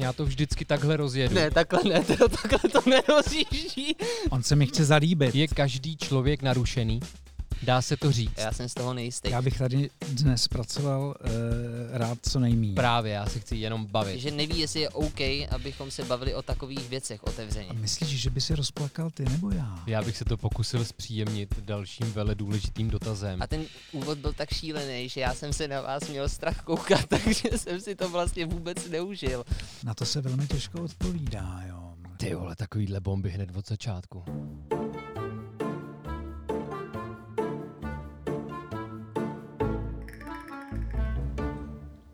Já to vždycky takhle rozjedu. Ne, takhle ne, to, takhle to nerozjíždí. On se mi chce zalíbit. Je každý člověk narušený? Dá se to říct. Já jsem z toho nejistý. Já bych tady dnes pracoval uh, rád co nejmíň. Právě, já se chci jenom bavit. Že neví, jestli je OK, abychom se bavili o takových věcech otevřeně. A myslíš, že by si rozplakal ty nebo já? Já bych se to pokusil zpříjemnit dalším vele důležitým dotazem. A ten úvod byl tak šílený, že já jsem se na vás měl strach koukat, takže jsem si to vlastně vůbec neužil. Na to se velmi těžko odpovídá, jo. Ty vole, takovýhle bomby hned od začátku.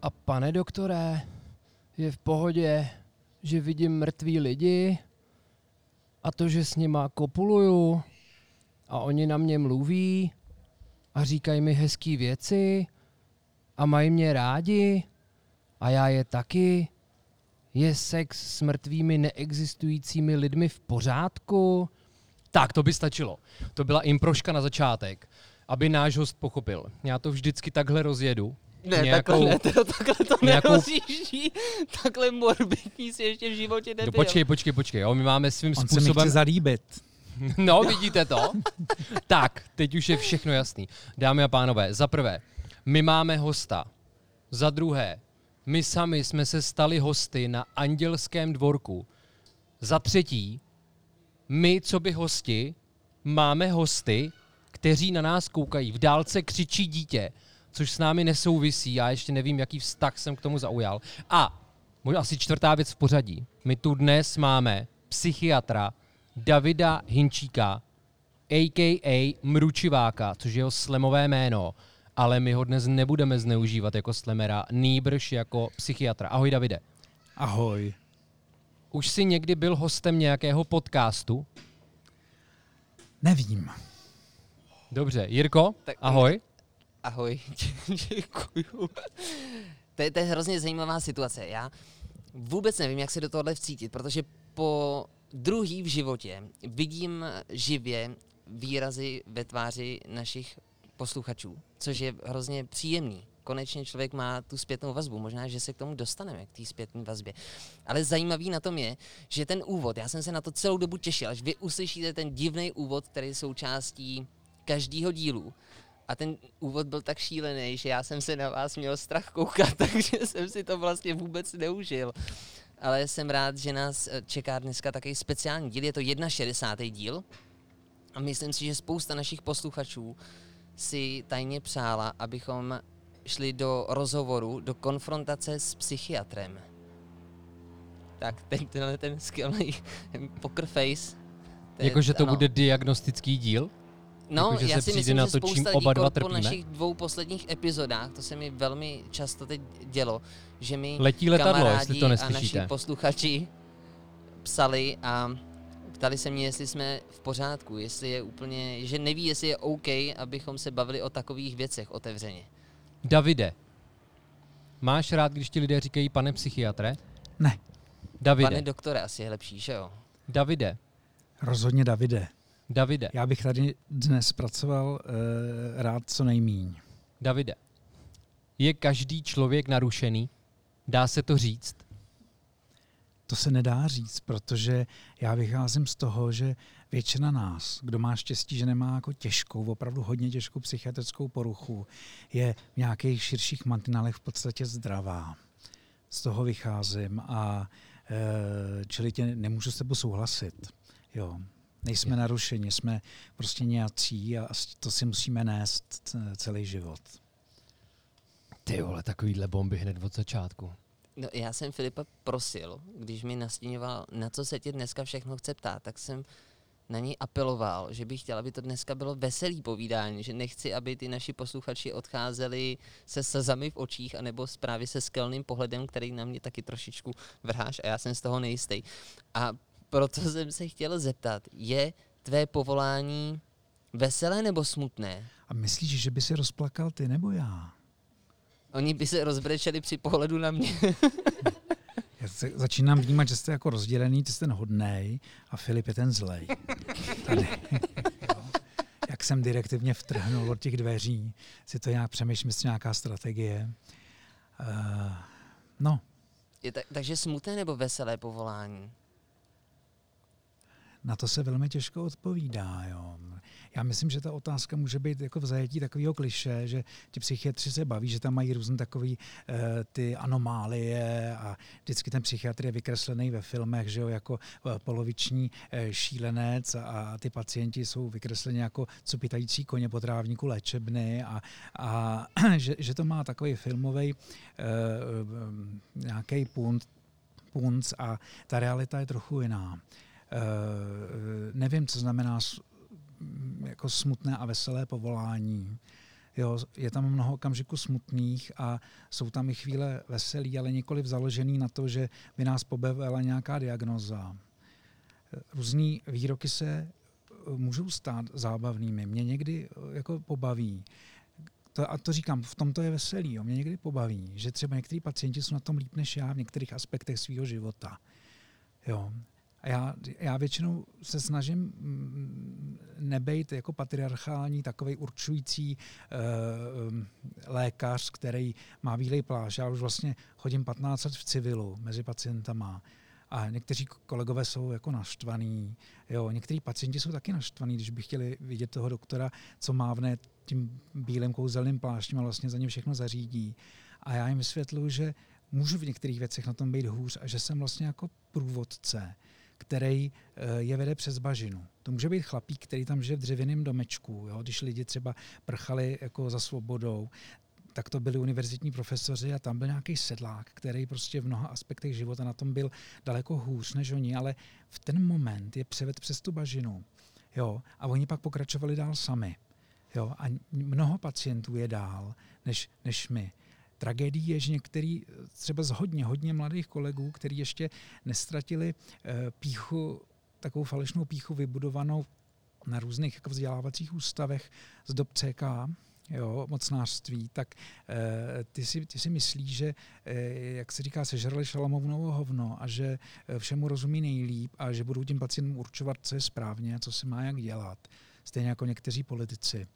A pane doktore, je v pohodě, že vidím mrtví lidi a to, že s nima kopuluju a oni na mě mluví a říkají mi hezký věci a mají mě rádi a já je taky. Je sex s mrtvými neexistujícími lidmi v pořádku? Tak, to by stačilo. To byla improška na začátek, aby náš host pochopil. Já to vždycky takhle rozjedu. Ne, Nějakou- takhle ne, to, takhle to nějakou- nerozjíždí. Takhle morbidní si ještě v životě No, nebyl. počkej, počkej, počkej, jo, my máme svým On se mi způsobem... chce zalíbit. No, vidíte to? tak, teď už je všechno jasný. Dámy a pánové, za prvé, my máme hosta. Za druhé, my sami jsme se stali hosty na Andělském dvorku. Za třetí, my, co by hosti, máme hosty, kteří na nás koukají. V dálce křičí dítě, což s námi nesouvisí. Já ještě nevím, jaký vztah jsem k tomu zaujal. A možná asi čtvrtá věc v pořadí. My tu dnes máme psychiatra Davida Hinčíka, a.k.a. Mručiváka, což je jeho slemové jméno, ale my ho dnes nebudeme zneužívat jako slemera, nýbrž jako psychiatra. Ahoj Davide. Ahoj. Už jsi někdy byl hostem nějakého podcastu? Nevím. Dobře. Jirko, Tak- ahoj. Ahoj, děkuju. To je, to je hrozně zajímavá situace. Já vůbec nevím, jak se do tohohle vcítit, protože po druhý v životě vidím živě výrazy ve tváři našich posluchačů, což je hrozně příjemný. Konečně člověk má tu zpětnou vazbu. Možná, že se k tomu dostaneme, k té zpětné vazbě. Ale zajímavý na tom je, že ten úvod, já jsem se na to celou dobu těšil, až vy uslyšíte ten divný úvod, který je součástí každého dílu. A ten úvod byl tak šílený, že já jsem se na vás měl strach koukat, takže jsem si to vlastně vůbec neužil. Ale jsem rád, že nás eh, čeká dneska takový speciální díl. Je to 61. díl. A myslím si, že spousta našich posluchačů si tajně přála, abychom šli do rozhovoru, do konfrontace s psychiatrem. Tak teď tenhle ten skvělý poker face. Jakože to ano. bude diagnostický díl? No, Jako, že já si myslím, na že to, spousta čím lidí oba dva po- našich dvou posledních epizodách, to se mi velmi často teď dělo, že mi Letí letadlo, kamarádi jestli to a neslyšíte. naši posluchači psali a ptali se mě, jestli jsme v pořádku, jestli je úplně, že neví, jestli je OK, abychom se bavili o takových věcech otevřeně. Davide, máš rád, když ti lidé říkají pane psychiatre? Ne, Davide, Pane doktore, asi je lepší, že jo? Davide, rozhodně Davide. Davide, Já bych tady dnes pracoval uh, rád co nejmíň. Davide. Je každý člověk narušený? Dá se to říct? To se nedá říct, protože já vycházím z toho, že většina nás, kdo má štěstí, že nemá jako těžkou, opravdu hodně těžkou psychiatrickou poruchu, je v nějakých širších mantinálech v podstatě zdravá. Z toho vycházím a e, čili tě nemůžu s tebou souhlasit. Jo. Nejsme narušeni, jsme prostě nějací a to si musíme nést celý život. Ty vole, takovýhle bomby hned od začátku. No, já jsem Filipa prosil, když mi nastíňoval, na co se tě dneska všechno chce ptát, tak jsem na něj apeloval, že bych chtěl, aby to dneska bylo veselý povídání, že nechci, aby ty naši posluchači odcházeli se slzami v očích, anebo s- právě se skelným pohledem, který na mě taky trošičku vrháš a já jsem z toho nejistý. A proto jsem se chtěl zeptat, je tvé povolání veselé nebo smutné? A myslíš, že by si rozplakal ty nebo já? Oni by se rozbrečeli při pohledu na mě. Já se začínám vnímat, že jste jako rozdělený, ty jste ten hodnej a Filip je ten zlej. Tady. Jak jsem direktivně vtrhnul od těch dveří, si to nějak přemýšlím, jestli nějaká strategie. Uh, no, Je ta, takže smutné nebo veselé povolání? Na to se velmi těžko odpovídá. Jo. Já myslím, že ta otázka může být jako v zajetí takového kliše, že ti psychiatři se baví, že tam mají různé takové uh, ty anomálie a vždycky ten psychiatr je vykreslený ve filmech, že jo, jako uh, poloviční uh, šílenec a, a ty pacienti jsou vykresleni jako cupitající koně po trávníku léčebny a, a že, že to má takový filmový uh, nějaký punt, punc a ta realita je trochu jiná. Uh, nevím, co znamená jako smutné a veselé povolání. Jo, je tam mnoho okamžiků smutných a jsou tam i chvíle veselý, ale nikoli založený na to, že by nás pobavila nějaká diagnoza. Různý výroky se eh, můžou stát zábavnými. Mě někdy eh, jako pobaví. To, a to říkám, v tom to je veselý. Jo. Mě někdy pobaví, že třeba někteří pacienti jsou na tom líp než já v některých aspektech svého života. Jo. A já, já většinou se snažím mm, nebejt jako patriarchální, takový určující uh, lékař, který má bílej pláž. Já už vlastně chodím 15 let v civilu mezi pacientama. A někteří kolegové jsou jako naštvaní. Jo, někteří pacienti jsou taky naštvaní, když by chtěli vidět toho doktora, co mávne tím bílým kouzelným pláštěm a vlastně za ně všechno zařídí. A já jim vysvětluji, že můžu v některých věcech na tom být hůř a že jsem vlastně jako průvodce který eh, je vede přes bažinu. To může být chlapík, který tam žije v dřevěném domečku. Jo? Když lidi třeba prchali jako za svobodou, tak to byli univerzitní profesoři a tam byl nějaký sedlák, který prostě v mnoha aspektech života na tom byl daleko hůř než oni, ale v ten moment je převed přes tu bažinu. Jo? A oni pak pokračovali dál sami. Jo? A mnoho pacientů je dál než, než my. Tragédií je, že některý třeba z hodně, hodně mladých kolegů, kteří ještě nestratili eh, píchu, takovou falešnou píchu vybudovanou na různých jako vzdělávacích ústavech z dob CK, jo, mocnářství, tak e, ty, si, ty si myslíš, že, e, jak se říká, sežrali šalamovnovo hovno a že všemu rozumí nejlíp a že budou tím pacientům určovat, co je správně a co se má jak dělat. Stejně jako někteří politici.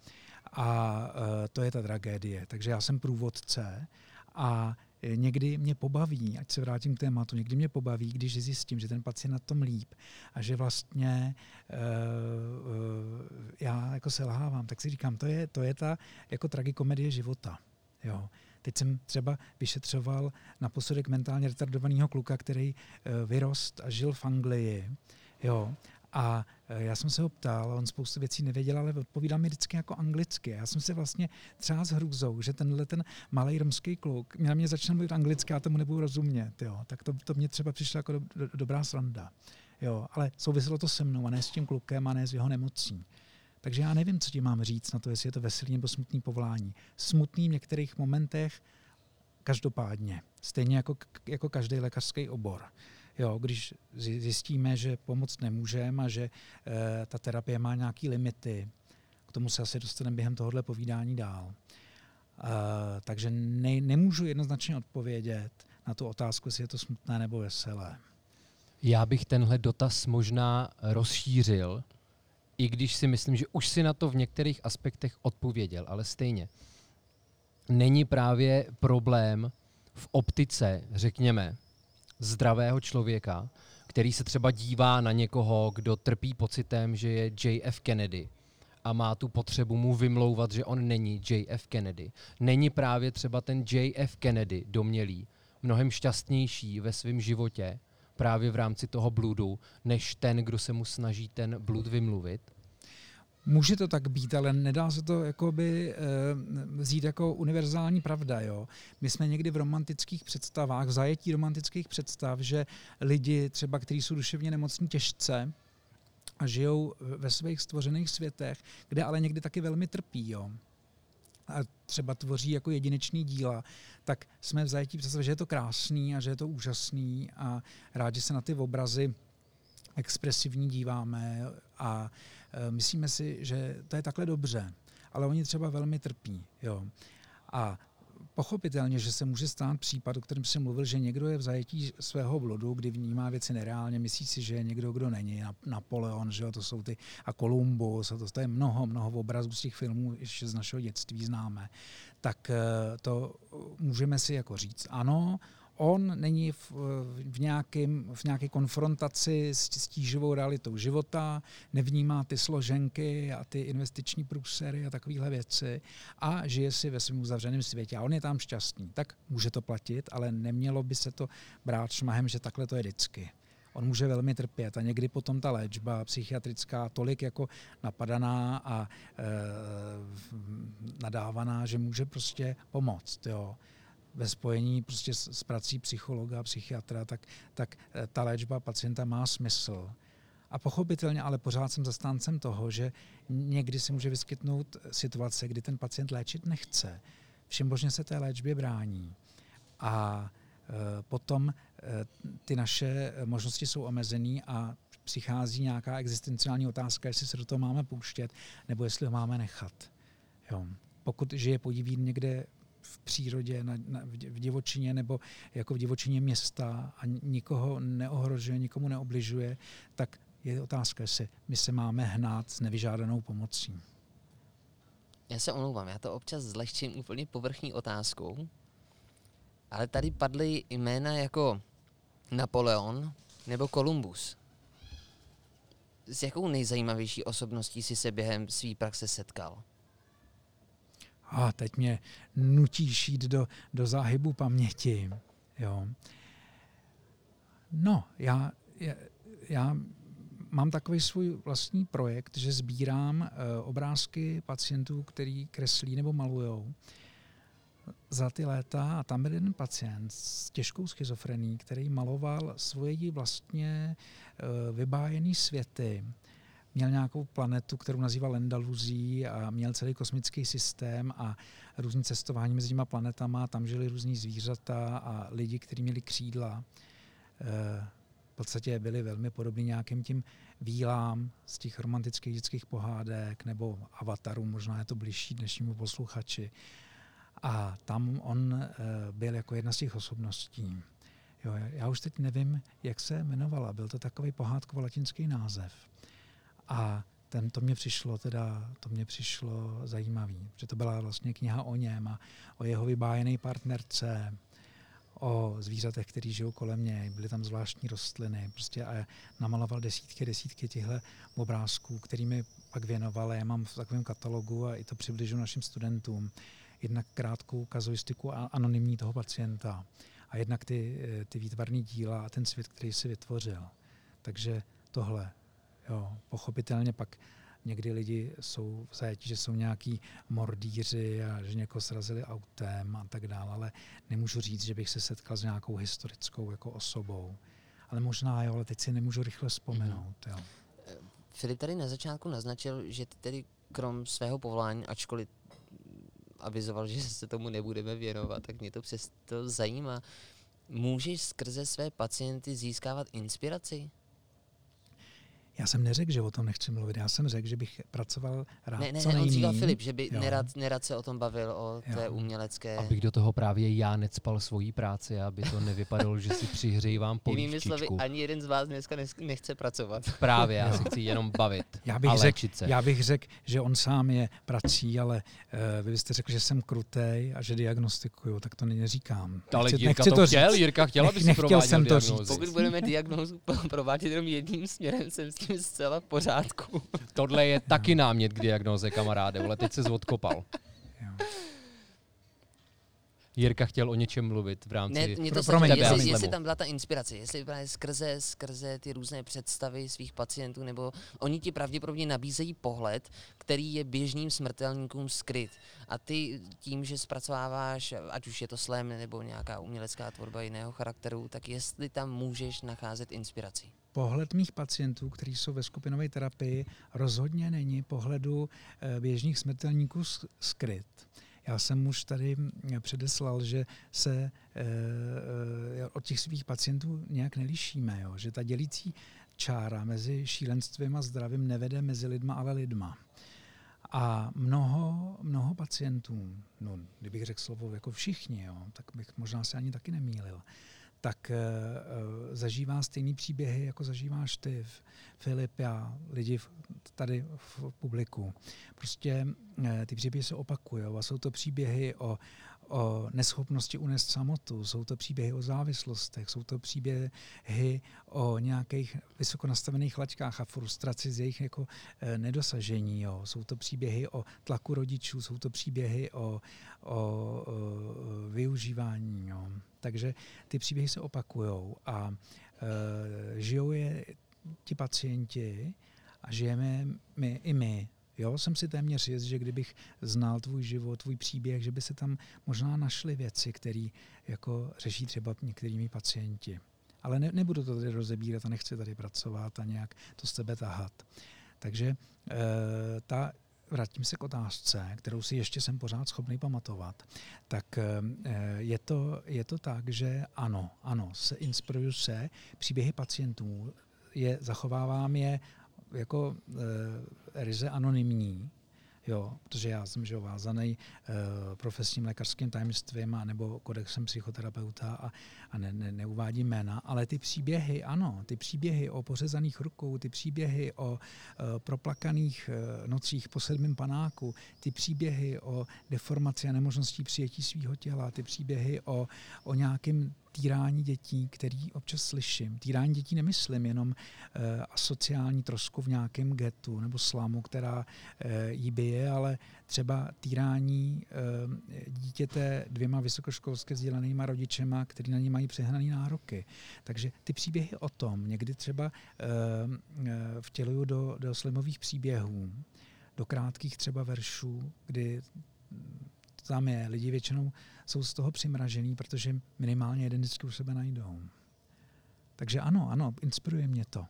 A e, to je ta tragédie. Takže já jsem průvodce a někdy mě pobaví, ať se vrátím k tématu, někdy mě pobaví, když zjistím, že ten pacient na tom líp a že vlastně uh, uh, já jako selhávám, tak si říkám, to je, to je ta jako tragikomedie života. Jo. Teď jsem třeba vyšetřoval na posudek mentálně retardovaného kluka, který uh, vyrost a žil v Anglii. Jo. A já jsem se ho ptal, on spoustu věcí nevěděl, ale odpovídal mi vždycky jako anglicky. Já jsem se vlastně třeba s hrůzou, že tenhle ten malý romský kluk na mě začal mluvit anglicky, já tomu nebudu rozumět. Jo. Tak to, to mě třeba přišlo jako do, do, dobrá sranda. Jo. Ale souviselo to se mnou a ne s tím klukem a ne s jeho nemocí. Takže já nevím, co ti mám říct na to, jestli je to veselý nebo smutný povolání. Smutný v některých momentech, každopádně. Stejně jako, jako každý lékařský obor. Jo, když zjistíme, že pomoct nemůžeme a že e, ta terapie má nějaké limity, k tomu se asi dostaneme během tohohle povídání dál. E, takže ne, nemůžu jednoznačně odpovědět na tu otázku, jestli je to smutné nebo veselé. Já bych tenhle dotaz možná rozšířil, i když si myslím, že už si na to v některých aspektech odpověděl, ale stejně. Není právě problém v optice, řekněme, zdravého člověka, který se třeba dívá na někoho, kdo trpí pocitem, že je JF Kennedy a má tu potřebu mu vymlouvat, že on není JF Kennedy. Není právě třeba ten JF Kennedy domělý mnohem šťastnější ve svém životě právě v rámci toho bludu, než ten, kdo se mu snaží ten blud vymluvit? Může to tak být, ale nedá se to jakoby, e, vzít jako univerzální pravda. Jo? My jsme někdy v romantických představách, v zajetí romantických představ, že lidi třeba, kteří jsou duševně nemocní těžce a žijou ve svých stvořených světech, kde ale někdy taky velmi trpí, jo? a třeba tvoří jako jedinečný díla, tak jsme v zajetí představ, že je to krásný a že je to úžasný a rádi se na ty obrazy expresivní díváme a myslíme si, že to je takhle dobře, ale oni třeba velmi trpí. Jo. A pochopitelně, že se může stát případ, o kterém jsem mluvil, že někdo je v zajetí svého blodu, kdy vnímá věci nereálně, myslí si, že je někdo, kdo není. Napoleon, že jo, to jsou ty, a Columbus, to, to je mnoho, mnoho obrazů z těch filmů, ještě z našeho dětství známe. Tak e, to můžeme si jako říct, ano, on není v, v, nějakým, v nějaké konfrontaci s, s tíživou realitou života, nevnímá ty složenky a ty investiční průsery a takovéhle věci a žije si ve svém uzavřeném světě a on je tam šťastný. Tak může to platit, ale nemělo by se to brát šmahem, že takhle to je vždycky on může velmi trpět a někdy potom ta léčba psychiatrická tolik jako napadaná a e, nadávaná, že může prostě pomoct. Jo ve spojení prostě s, s prací psychologa psychiatra, tak, tak e, ta léčba pacienta má smysl. A pochopitelně, ale pořád jsem zastáncem toho, že někdy se může vyskytnout situace, kdy ten pacient léčit nechce. Všem možně se té léčbě brání. A e, potom Eh, ty naše možnosti jsou omezené a přichází nějaká existenciální otázka, jestli se do toho máme pouštět, nebo jestli ho máme nechat. Jo. Pokud žije podivín někde v přírodě, na, na, v divočině nebo jako v divočině města a nikoho neohrožuje, nikomu neobližuje, tak je otázka, jestli my se máme hnát s nevyžádanou pomocí. Já se omlouvám, já to občas zlehčím úplně povrchní otázkou, ale tady padly jména jako Napoleon nebo Kolumbus? S jakou nejzajímavější osobností si se během své praxe setkal? A teď mě nutíš jít do, do záhybu paměti. Jo. No, já, já, já mám takový svůj vlastní projekt, že sbírám uh, obrázky pacientů, který kreslí nebo malujou za ty léta a tam byl jeden pacient s těžkou schizofrení, který maloval svoje vlastně eh, vybájený světy. Měl nějakou planetu, kterou nazýval Lendaluzí a měl celý kosmický systém a různý cestování mezi těma planetama. Tam žili různý zvířata a lidi, kteří měli křídla. Eh, v podstatě byli velmi podobní nějakým tím výlám z těch romantických dětských pohádek nebo avatarů, možná je to bližší dnešnímu posluchači. A tam on uh, byl jako jedna z těch osobností. Jo, já už teď nevím, jak se jmenovala. Byl to takový pohádkovo-latinský název. A ten, to mě přišlo teda, to mě přišlo zajímavý, že to byla vlastně kniha o něm a o jeho vybájené partnerce, o zvířatech, který žijou kolem něj, byly tam zvláštní rostliny, prostě a namaloval desítky, desítky těchto obrázků, kterými pak věnoval. Já mám v takovém katalogu a i to přibližu našim studentům jednak krátkou kazuistiku a anonymní toho pacienta a jednak ty, eh, ty výtvarné díla a ten svět, který si vytvořil. Takže tohle, jo, pochopitelně pak někdy lidi jsou v zajetí, že jsou nějaký mordíři a že někoho srazili autem a tak dále, ale nemůžu říct, že bych se setkal s nějakou historickou jako osobou. Ale možná jo, ale teď si nemůžu rychle vzpomenout. Jo. Eh, Filip tady na začátku naznačil, že ty tedy krom svého povolání, ačkoliv avizoval, že se tomu nebudeme věnovat, tak mě to přesto zajímá. Můžeš skrze své pacienty získávat inspiraci? Já jsem neřekl, že o tom nechci mluvit. Já jsem řekl, že bych pracoval rád ne, ne, co ne, on říkal Filip, že by nerad, nerad se o tom bavil, o té jo. umělecké... Abych do toho právě já necpal svojí práci, aby to nevypadalo, že si přihřejvám polívčičku. Jinými slovy, ani jeden z vás dneska nechce pracovat. Právě, já se chci jenom bavit já bych řek, Já bych řekl, že on sám je prací, ale uh, vy byste řekl, že jsem krutej a že diagnostikuju, tak to neříkám. Ale nechci, Jirka nechci to, to chtěl, Jirka chtěla, aby si prováděl jsem to říct. Pokud budeme diagnózu provádět jenom jedním směrem, jsem s tím zcela v pořádku. Tohle je taky námět k diagnoze, kamaráde, ale teď se odkopal. Jirka chtěl o něčem mluvit v rámci... Ne, mě to Pro, promiň, jestli, jestli tam byla ta inspirace, jestli právě skrze, skrze ty různé představy svých pacientů, nebo oni ti pravděpodobně nabízejí pohled, který je běžným smrtelníkům skryt. A ty tím, že zpracováváš, ať už je to slem nebo nějaká umělecká tvorba jiného charakteru, tak jestli tam můžeš nacházet inspiraci pohled mých pacientů, kteří jsou ve skupinové terapii, rozhodně není pohledu eh, běžných smrtelníků skryt. Já jsem už tady předeslal, že se e, od těch svých pacientů nějak nelišíme, jo? že ta dělící čára mezi šílenstvím a zdravím nevede mezi lidma, ale lidma. A mnoho, mnoho pacientů, no, kdybych řekl slovo jako všichni, jo, tak bych možná se ani taky nemýlil, tak uh, zažívá stejný příběhy, jako zažíváš ty, Filip, já, lidi tady v publiku. Prostě uh, ty příběhy se opakují a jsou to příběhy o, o neschopnosti unést samotu, jsou to příběhy o závislostech, jsou to příběhy o nějakých vysoko nastavených laťkách a frustraci z jejich jako nedosažení. Jo. Jsou to příběhy o tlaku rodičů, jsou to příběhy o, o, o využívání. Jo. Takže ty příběhy se opakují a e, žijou je ti pacienti a žijeme my i my. Jo, jsem si téměř jist, že kdybych znal tvůj život, tvůj příběh, že by se tam možná našly věci, které jako řeší třeba některými pacienti. Ale ne, nebudu to tady rozebírat a nechci tady pracovat a nějak to z tebe tahat. Takže e, ta, vrátím se k otázce, kterou si ještě jsem pořád schopný pamatovat, tak e, je, to, je to tak, že ano, ano, se inspiruju se příběhy pacientů, je, zachovávám je jako e, ryze anonymní, jo, protože já jsem že vázaný e, profesním lékařským tajemstvím a nebo kodexem psychoterapeuta a, a ne, ne, neuvádím jména, ale ty příběhy, ano, ty příběhy o pořezaných rukou, ty příběhy o e, proplakaných e, nocích po sedmém panáku, ty příběhy o deformaci a nemožnosti přijetí svého těla, ty příběhy o, o nějakém týrání dětí, který občas slyším. Týrání dětí nemyslím jenom e, asociální trosku v nějakém getu nebo slamu, která e, jí bije, ale třeba týrání e, dítěte dvěma vysokoškolsky vzdělanýma rodičema, který na ně mají přehnané nároky. Takže ty příběhy o tom někdy třeba e, e, vtěluju do, do slimových příběhů, do krátkých třeba veršů, kdy tam je. Lidi většinou jsou z toho přimražený, protože minimálně jeden vždycky u sebe najdou. Takže ano, ano, inspiruje mě to.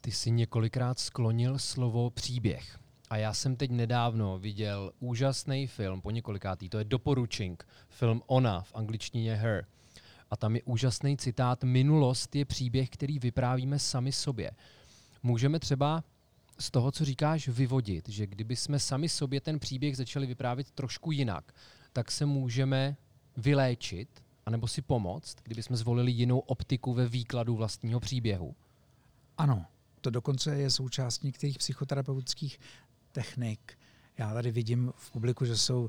Ty jsi několikrát sklonil slovo příběh. A já jsem teď nedávno viděl úžasný film, po několikátý, to je Doporučink, film Ona, v angličtině Her. A tam je úžasný citát, minulost je příběh, který vyprávíme sami sobě. Můžeme třeba z toho, co říkáš, vyvodit, že kdyby jsme sami sobě ten příběh začali vyprávět trošku jinak, tak se můžeme vyléčit, anebo si pomoct, kdyby jsme zvolili jinou optiku ve výkladu vlastního příběhu? Ano, to dokonce je součástí některých psychoterapeutických technik. Já tady vidím v publiku, že jsou uh,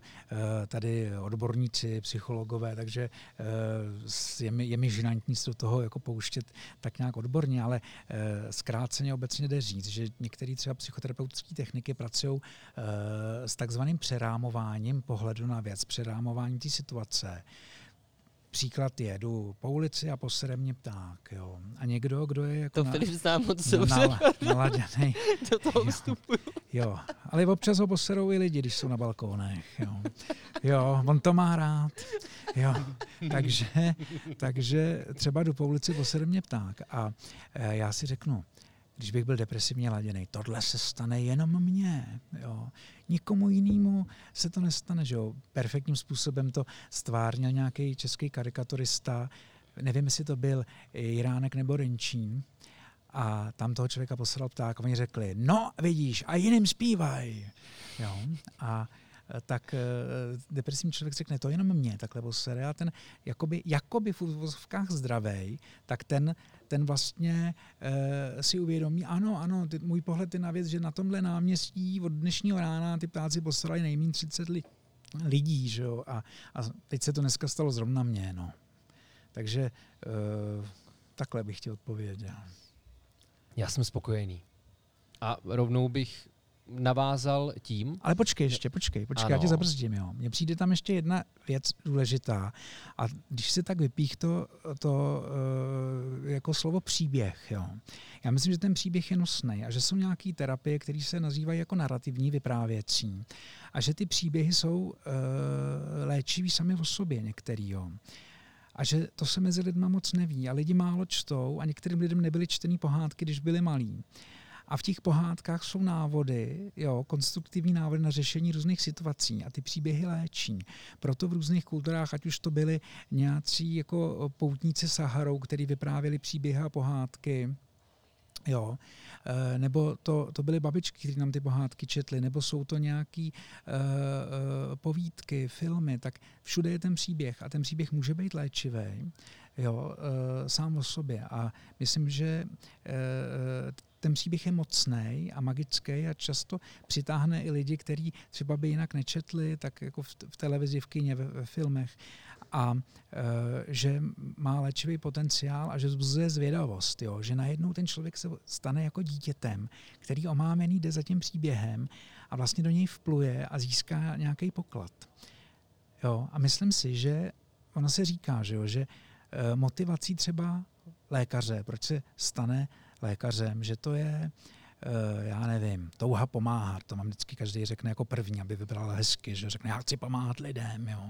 tady odborníci, psychologové, takže uh, je, mi, je mi žinantní se do toho jako pouštět tak nějak odborně, ale uh, zkráceně obecně jde říct, že některé třeba psychoterapeutické techniky pracují s takzvaným přerámováním pohledu na věc, přerámováním té situace. Příklad je, jdu po ulici a posede mě pták, jo. A někdo, kdo je jako to na, Filip znám moc dobře. Nala, naladěnej. Do toho vstupuju. Jo, ale občas ho poserou i lidi, když jsou na balkónech. Jo, jo on to má rád. Jo, takže, takže třeba jdu po ulici posede mě pták a e, já si řeknu, když bych byl depresivně laděný, tohle se stane jenom mně. Jo. Nikomu jinému se to nestane. Že jo. Perfektním způsobem to stvárnil nějaký český karikaturista, nevím, jestli to byl Jiránek nebo Renčín, a tam toho člověka poslal pták a oni řekli, no vidíš, a jiným zpívaj. Jo. A Eh, tak eh, depresivní člověk řekne, to jenom mě, takhle posere a ten jakoby, jakoby v úvozovkách zdravej, tak ten, ten vlastně uh, si uvědomí, ano, ano, ty, můj pohled je na věc, že na tomhle náměstí od dnešního rána ty ptáci posrali nejméně 30 li, lidí, že jo, a, a teď se to dneska stalo zrovna mně, no. Takže uh, takhle bych ti odpověděl. Já jsem spokojený. A rovnou bych navázal tím. Ale počkej ještě, počkej, počkej, ano. já tě zabrzdím, jo. Mně přijde tam ještě jedna věc důležitá. A když si tak vypích to, to uh, jako slovo příběh, jo. Já myslím, že ten příběh je nosný a že jsou nějaké terapie, které se nazývají jako narrativní vyprávěcí. A že ty příběhy jsou uh, léčivý sami o sobě některý, jo. A že to se mezi lidma moc neví a lidi málo čtou a některým lidem nebyly čtený pohádky, když byli malí. A v těch pohádkách jsou návody, jo, konstruktivní návody na řešení různých situací a ty příběhy léčí. Proto v různých kulturách, ať už to byli nějací jako poutníci Saharou, kteří vyprávěli příběhy a pohádky, Jo, e, nebo to, to byly babičky, které nám ty pohádky četly, nebo jsou to nějaké uh, uh, povídky, filmy, tak všude je ten příběh a ten příběh může být léčivý, jo, uh, sám o sobě. A myslím, že uh, ten příběh je mocný a magický a často přitáhne i lidi, kteří třeba by jinak nečetli, tak jako v, v televizi, v kině, ve, ve filmech a e, že má léčivý potenciál a že vzbuzuje zvědavost, jo? že najednou ten člověk se stane jako dítětem, který omámený jde za tím příběhem a vlastně do něj vpluje a získá nějaký poklad. Jo? A myslím si, že ono se říká, že, jo? že e, motivací třeba lékaře, proč se stane lékařem, že to je Eh, já nevím, touha pomáhat, to mám vždycky každý řekne jako první, aby vybral hezky, že řekne, já chci pomáhat lidem, jo.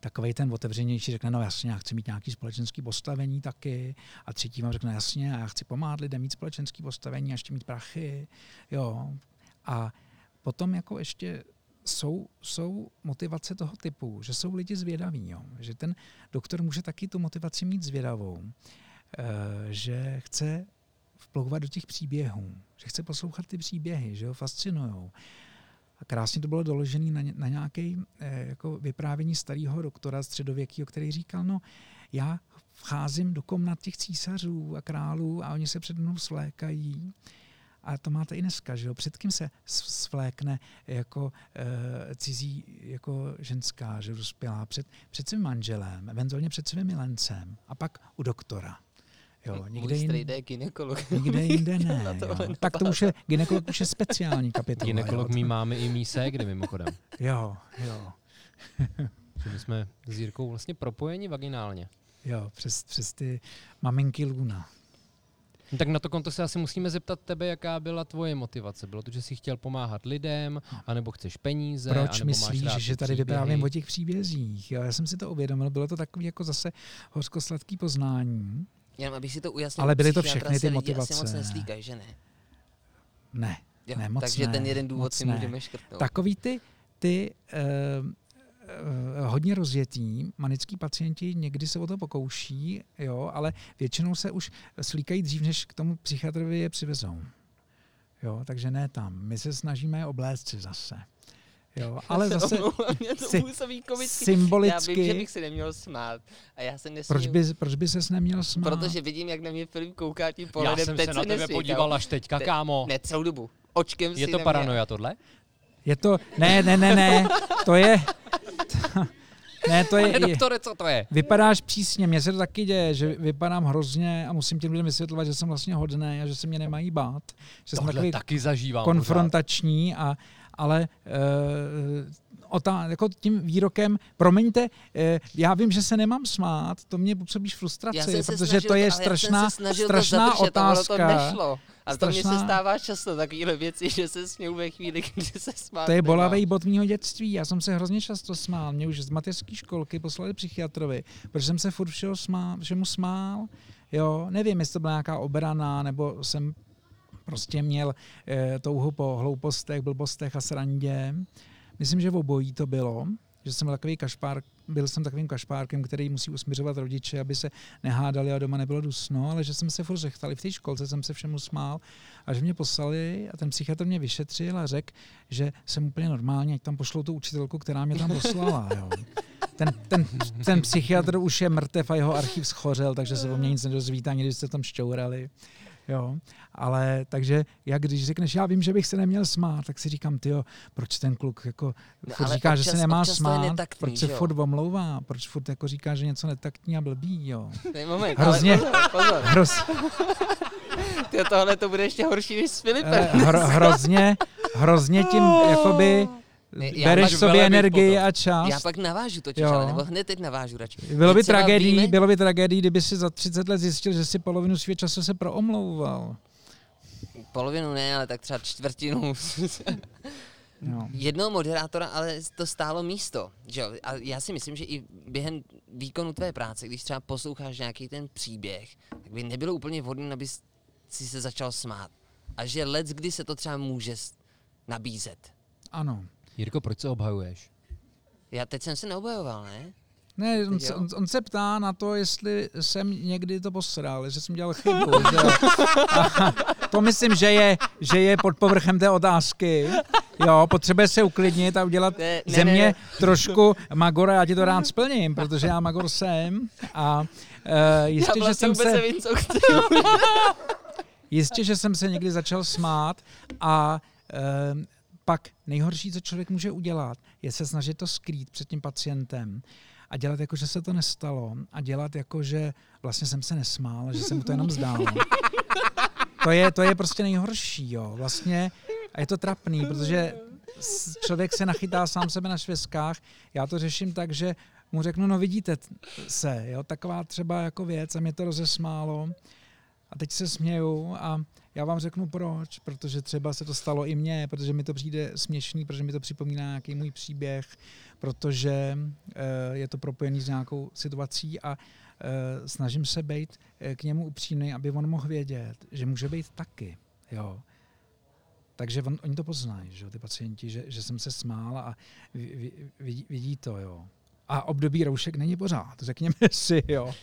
Takový ten otevřenější řekne, no jasně, já chci mít nějaký společenský postavení taky. A třetí vám řekne, jasně, já chci pomáhat lidem mít společenský postavení a ještě mít prachy, jo. A potom jako ještě jsou, jsou motivace toho typu, že jsou lidi zvědaví, jo. že ten doktor může taky tu motivaci mít zvědavou, eh, že chce vplouvat do těch příběhů, že chce poslouchat ty příběhy, že ho fascinují. A krásně to bylo doložené na, na nějaké eh, jako vyprávění starého doktora středověkého, který říkal, no já vcházím do komnat těch císařů a králů a oni se před mnou svlékají. A to máte i dneska, že jo? Před kým se svlékne jako e, cizí jako ženská, že dospělá? Před, před svým manželem, eventuálně před svým milencem a pak u doktora. Jo, nikde jinde, jde gynekolog. Nikde jinde ne. To jo. Tak to už je, gynekolog už je speciální kapitola. Gynekolog mý máme i mý ségry mimochodem. Jo, jo. Že my jsme s Jirkou vlastně propojeni vaginálně. Jo, přes, přes ty maminky Luna. No, tak na to konto se asi musíme zeptat tebe, jaká byla tvoje motivace. Bylo to, že jsi chtěl pomáhat lidem, anebo chceš peníze? Proč myslíš, že tady vyprávím o těch příbězích? Jo, já jsem si to uvědomil, bylo to takový jako zase hořkosladký poznání. Jenom abych si to ujasnil. Ale byly to všechny ty motivace. Asi moc neslíkají, že ne? Ne, jo, ne moc Takže ne, ten jeden důvod si ne. můžeme škrtnout. Takový ty, ty uh, uh, hodně rozjetý manický pacienti někdy se o to pokouší, jo, ale většinou se už slíkají dřív, než k tomu psychiatrovi je přivezou. Jo, takže ne tam. My se snažíme je oblézt si zase. Jo, ale zase mě to sy- komicky. symbolicky. Já vím, že bych se neměl smát. A já se nesmím. Proč by, proč by ses neměl smát? Protože vidím, jak na mě Filip kouká tím Já pohledem. jsem teď se na tebe nesmí, podíval až teďka, kámo. Ne, celou dobu. Očkem je si to neměl. paranoja tohle? Je to, ne, ne, ne, ne, to je, to, ne, to je, Pane doktore, co to je? Vypadáš přísně, mně se to taky děje, že vypadám hrozně a musím těm lidem vysvětlovat, že jsem vlastně hodný a že se mě nemají bát. Že Tohle jsem takový taky zažívám. konfrontační, a, ale uh, otá, jako tím výrokem, promiňte, eh, já vím, že se nemám smát, to mě působíš frustraci, protože snažil, to je strašná, strašná to otázka. To nešlo. A strašná... to mě se stává často takovéhle věci, že se směju ve chvíli, kdy se smát To je bolavý bod mýho dětství. Já jsem se hrozně často smál. Mě už z mateřské školky poslali psychiatrovi, protože jsem se furt všeho smál, všemu smál. Jo, nevím, jestli to byla nějaká obrana, nebo jsem prostě měl e, touhu po hloupostech, blbostech a srandě. Myslím, že v obojí to bylo, že jsem byl takový kašpár, byl jsem takovým kašpárkem, který musí usměřovat rodiče, aby se nehádali a doma nebylo dusno, ale že jsem se furt řechtali. V té školce jsem se všemu smál a že mě poslali a ten psychiatr mě vyšetřil a řekl, že jsem úplně normálně, ať tam pošlou tu učitelku, která mě tam poslala. Jo. Ten, ten, ten psychiatr už je mrtev a jeho archiv schořel, takže se o mě nic nedozvíte, ani když jste tam šťourali. Jo, ale takže jak když řekneš, já vím, že bych se neměl smát, tak si říkám, ty proč ten kluk jako no, furt říká, občas, že se nemá smát, netaktní, proč se jo? furt omlouvá, proč furt jako říká, že něco netaktní a blbý, jo. Moment, Hrozně, ale pozor, pozor. Hroz, ty tohle to bude ještě horší než s Filipem. Eh, hro, hrozně, hrozně tím jakoby ne, bereš sobě energii a čas. Já pak navážu to ale nebo hned teď navážu radši. Bylo by, tragédií, víme... bylo by tragédií, kdyby si za 30 let zjistil, že si polovinu svého času se proomlouval. Polovinu ne, ale tak třeba čtvrtinu. No. Jednoho moderátora ale to stálo místo. Že jo? A já si myslím, že i během výkonu tvé práce, když třeba posloucháš nějaký ten příběh, tak by nebylo úplně vhodné, aby si se začal smát. A že let, kdy se to třeba může nabízet. Ano. Jirko, proč se obhajuješ? Já teď jsem se neobhajoval, ne? Ne, on, on, on se ptá na to, jestli jsem někdy to posral, jestli jsem dělal chybu. že? A to myslím, že je, že je pod povrchem té otázky. Jo, potřebuje se uklidnit a udělat ne, ne, země ne, ne. trošku Magora, já ti to rád splním, protože já Magor jsem. A uh, jistě, já vlastně že jsem se... Nevím, co chci. jistě, že jsem se někdy začal smát a e, pak nejhorší, co člověk může udělat, je se snažit to skrýt před tím pacientem a dělat jako, že se to nestalo a dělat jako, že vlastně jsem se nesmál, že se mu to jenom zdálo. To je, to je prostě nejhorší, jo. Vlastně a je to trapný, protože člověk se nachytá sám sebe na šveskách. Já to řeším tak, že mu řeknu, no vidíte se, jo, taková třeba jako věc a mě to rozesmálo. A teď se směju a já vám řeknu proč, protože třeba se to stalo i mně, protože mi to přijde směšný, protože mi to připomíná nějaký můj příběh, protože uh, je to propojený s nějakou situací a uh, snažím se být uh, k němu upřímný, aby on mohl vědět, že může být taky. Jo. Takže on, oni to poznají, že ty pacienti, že, že jsem se smál a vidí, vidí to, jo. A období roušek není pořád, řekněme si, jo.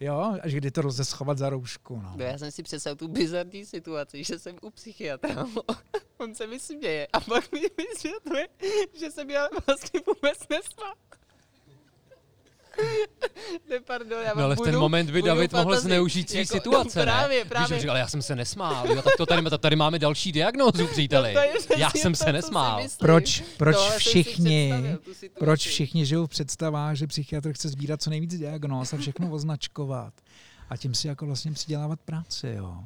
Jo, až kdy to lze schovat za roušku, no. no já jsem si představil tu bizarní situaci, že jsem u psychiatra, on se mi směje a pak mi vysvětluje, že jsem já vlastně vůbec nesmál. Ne, pardon, já no, ale v ten moment by David mohl zneužít svý jako, situace, no, právě, ne? právě. Víš, říkal, já jsem se nesmál, jo, tak to tady, tady máme další diagnózu, příteli. No, já jsem to, se nesmál. Proč, proč všichni, proč všichni žijou v představách, že psychiatr chce sbírat co nejvíc diagnóz a všechno označkovat a tím si jako vlastně přidělávat práci, jo.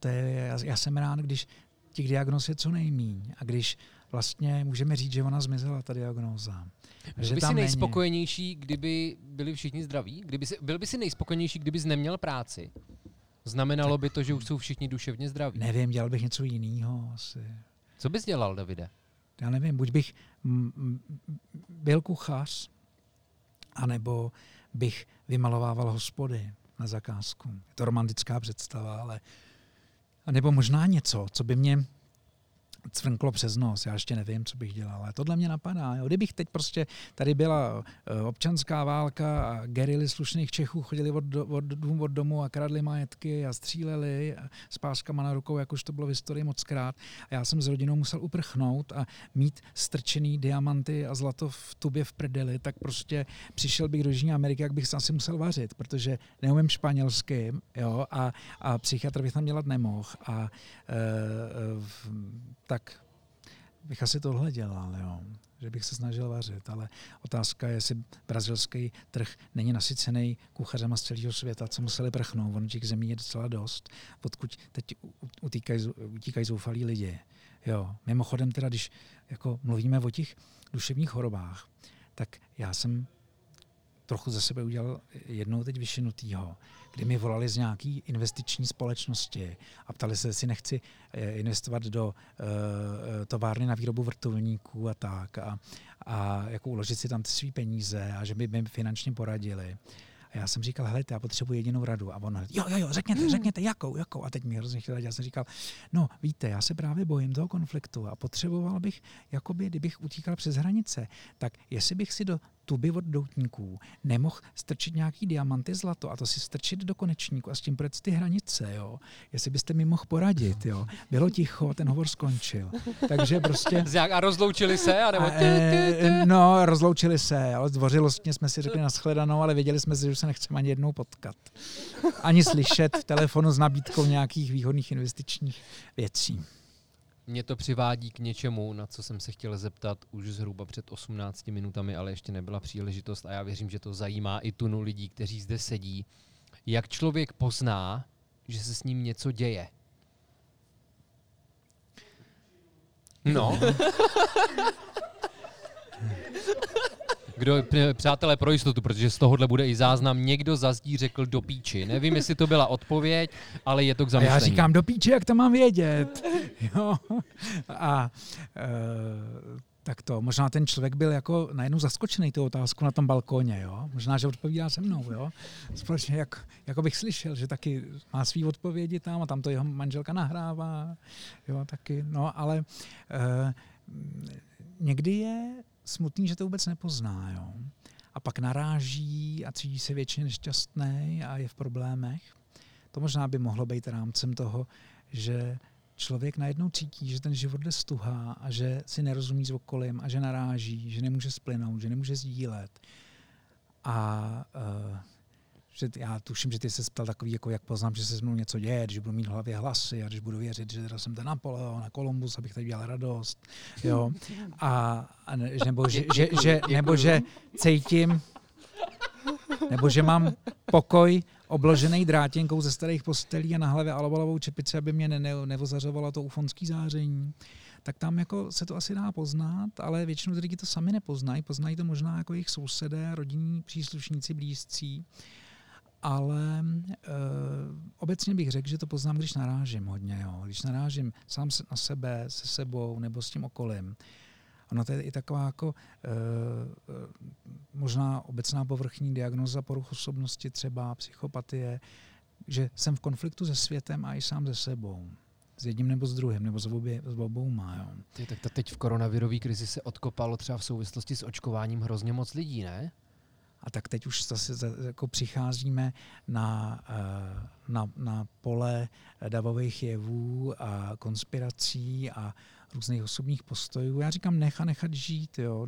To je, já, já jsem rád, když těch diagnóz je co nejmíň a když vlastně můžeme říct, že ona zmizela, ta diagnóza. Byl by si nejspokojenější, není. kdyby byli všichni zdraví? Kdyby si, byl by si nejspokojenější, kdyby jsi neměl práci? Znamenalo tak, by to, že už jsou všichni duševně zdraví? Nevím, dělal bych něco jiného asi. Co bys dělal, Davide? Já nevím, buď bych m- byl kuchař, anebo bych vymalovával hospody na zakázku. Je to romantická představa, ale a nebo možná něco, co by mě cvrnklo přes nos, já ještě nevím, co bych dělal, ale tohle mě napadá. Jo. Kdybych teď prostě, tady byla eh, občanská válka a gerily slušných Čechů chodili od, do, od, dům od domu a kradli majetky a stříleli s páskama na rukou, jakož to bylo v historii moc krát. A já jsem s rodinou musel uprchnout a mít strčený diamanty a zlato v tubě v prdeli, tak prostě přišel bych do Jižní Ameriky, jak bych se asi musel vařit, protože neumím španělsky jo, a, a psychiatr bych tam dělat nemohl. A e, e, tak bych asi tohle dělal, jo. že bych se snažil vařit, ale otázka je, jestli brazilský trh není nasycený kuchařema z celého světa, co museli prchnout. On těch zemí je docela dost, odkud teď utíkají, utíkají zoufalí lidi. Jo. Mimochodem teda, když jako mluvíme o těch duševních chorobách, tak já jsem trochu za sebe udělal jednou teď vyšinutýho, kdy mi volali z nějaký investiční společnosti a ptali se, jestli nechci eh, investovat do uh, továrny na výrobu vrtulníků a tak a, a jako uložit si tam ty své peníze a že by mi finančně poradili. A já jsem říkal, hele, já potřebuji jedinou radu. A on, jo, jo, jo, řekněte, hmm. řekněte, jakou, jakou. A teď mi hrozně chtěl, já jsem říkal, no, víte, já se právě bojím toho konfliktu a potřeboval bych, jakoby, kdybych utíkal přes hranice, tak jestli bych si do tuby od doutníků nemohl strčit nějaký diamanty zlato a to si strčit do konečníku a s tím projet ty hranice, jo. Jestli byste mi mohl poradit, jo. Bylo ticho, ten hovor skončil. Takže prostě... A rozloučili se? A nebo... E, no, rozloučili se, ale zdvořilostně jsme si řekli nashledanou, ale věděli jsme, že se nechceme ani jednou potkat. Ani slyšet v telefonu s nabídkou nějakých výhodných investičních věcí. Mě to přivádí k něčemu, na co jsem se chtěl zeptat už zhruba před 18 minutami, ale ještě nebyla příležitost a já věřím, že to zajímá i tunu lidí, kteří zde sedí. Jak člověk pozná, že se s ním něco děje? No. Kdo, přátelé, pro jistotu, protože z tohohle bude i záznam, někdo zazdí řekl do píči. Nevím, jestli to byla odpověď, ale je to k zamyšlení. A já říkám do píči, jak to mám vědět. jo. A e, tak to, možná ten člověk byl jako najednou zaskočený tu otázku na tom balkóně, jo? Možná, že odpovídá se mnou, jo? Společně, jak, jako bych slyšel, že taky má svý odpovědi tam a tam to jeho manželka nahrává, jo, taky, no, ale e, někdy je smutný, že to vůbec nepozná. Jo? A pak naráží a cítí se většině nešťastný a je v problémech. To možná by mohlo být rámcem toho, že člověk najednou cítí, že ten život jde stuhá a že si nerozumí s okolím a že naráží, že nemůže splynout, že nemůže sdílet. A uh, že já tuším, že ty se ptal takový, jako jak poznám, že se s mnou něco děje, když budu mít v hlavě hlasy a když budu věřit, že teda jsem ten Napoleon a Kolumbus, abych tady dělal radost. Jo. A, a ne, nebo, že, že, že, nebo že cítím, nebo že mám pokoj obložený drátěnkou ze starých postelí a na hlavě alobalovou čepici, aby mě ne, ne, nevozařovalo to ufonský záření tak tam jako se to asi dá poznat, ale většinou ty lidi to sami nepoznají. Poznají to možná jako jejich sousedé, rodinní příslušníci, blízcí. Ale e, obecně bych řekl, že to poznám, když narážím hodně. Jo. Když narážím sám na sebe, se sebou nebo s tím okolím. Ono to je i taková jako e, možná obecná povrchní diagnoza poruch osobnosti, třeba psychopatie, že jsem v konfliktu se světem a i sám se sebou s jedním nebo s druhým, nebo s, obě, s obouma. Jo. Tak to teď v koronavirové krizi se odkopalo třeba v souvislosti s očkováním hrozně moc lidí, ne? A tak teď už zase jako přicházíme na, eh, na, na pole davových jevů a konspirací a různých osobních postojů. Já říkám nech a nechat žít. Jo.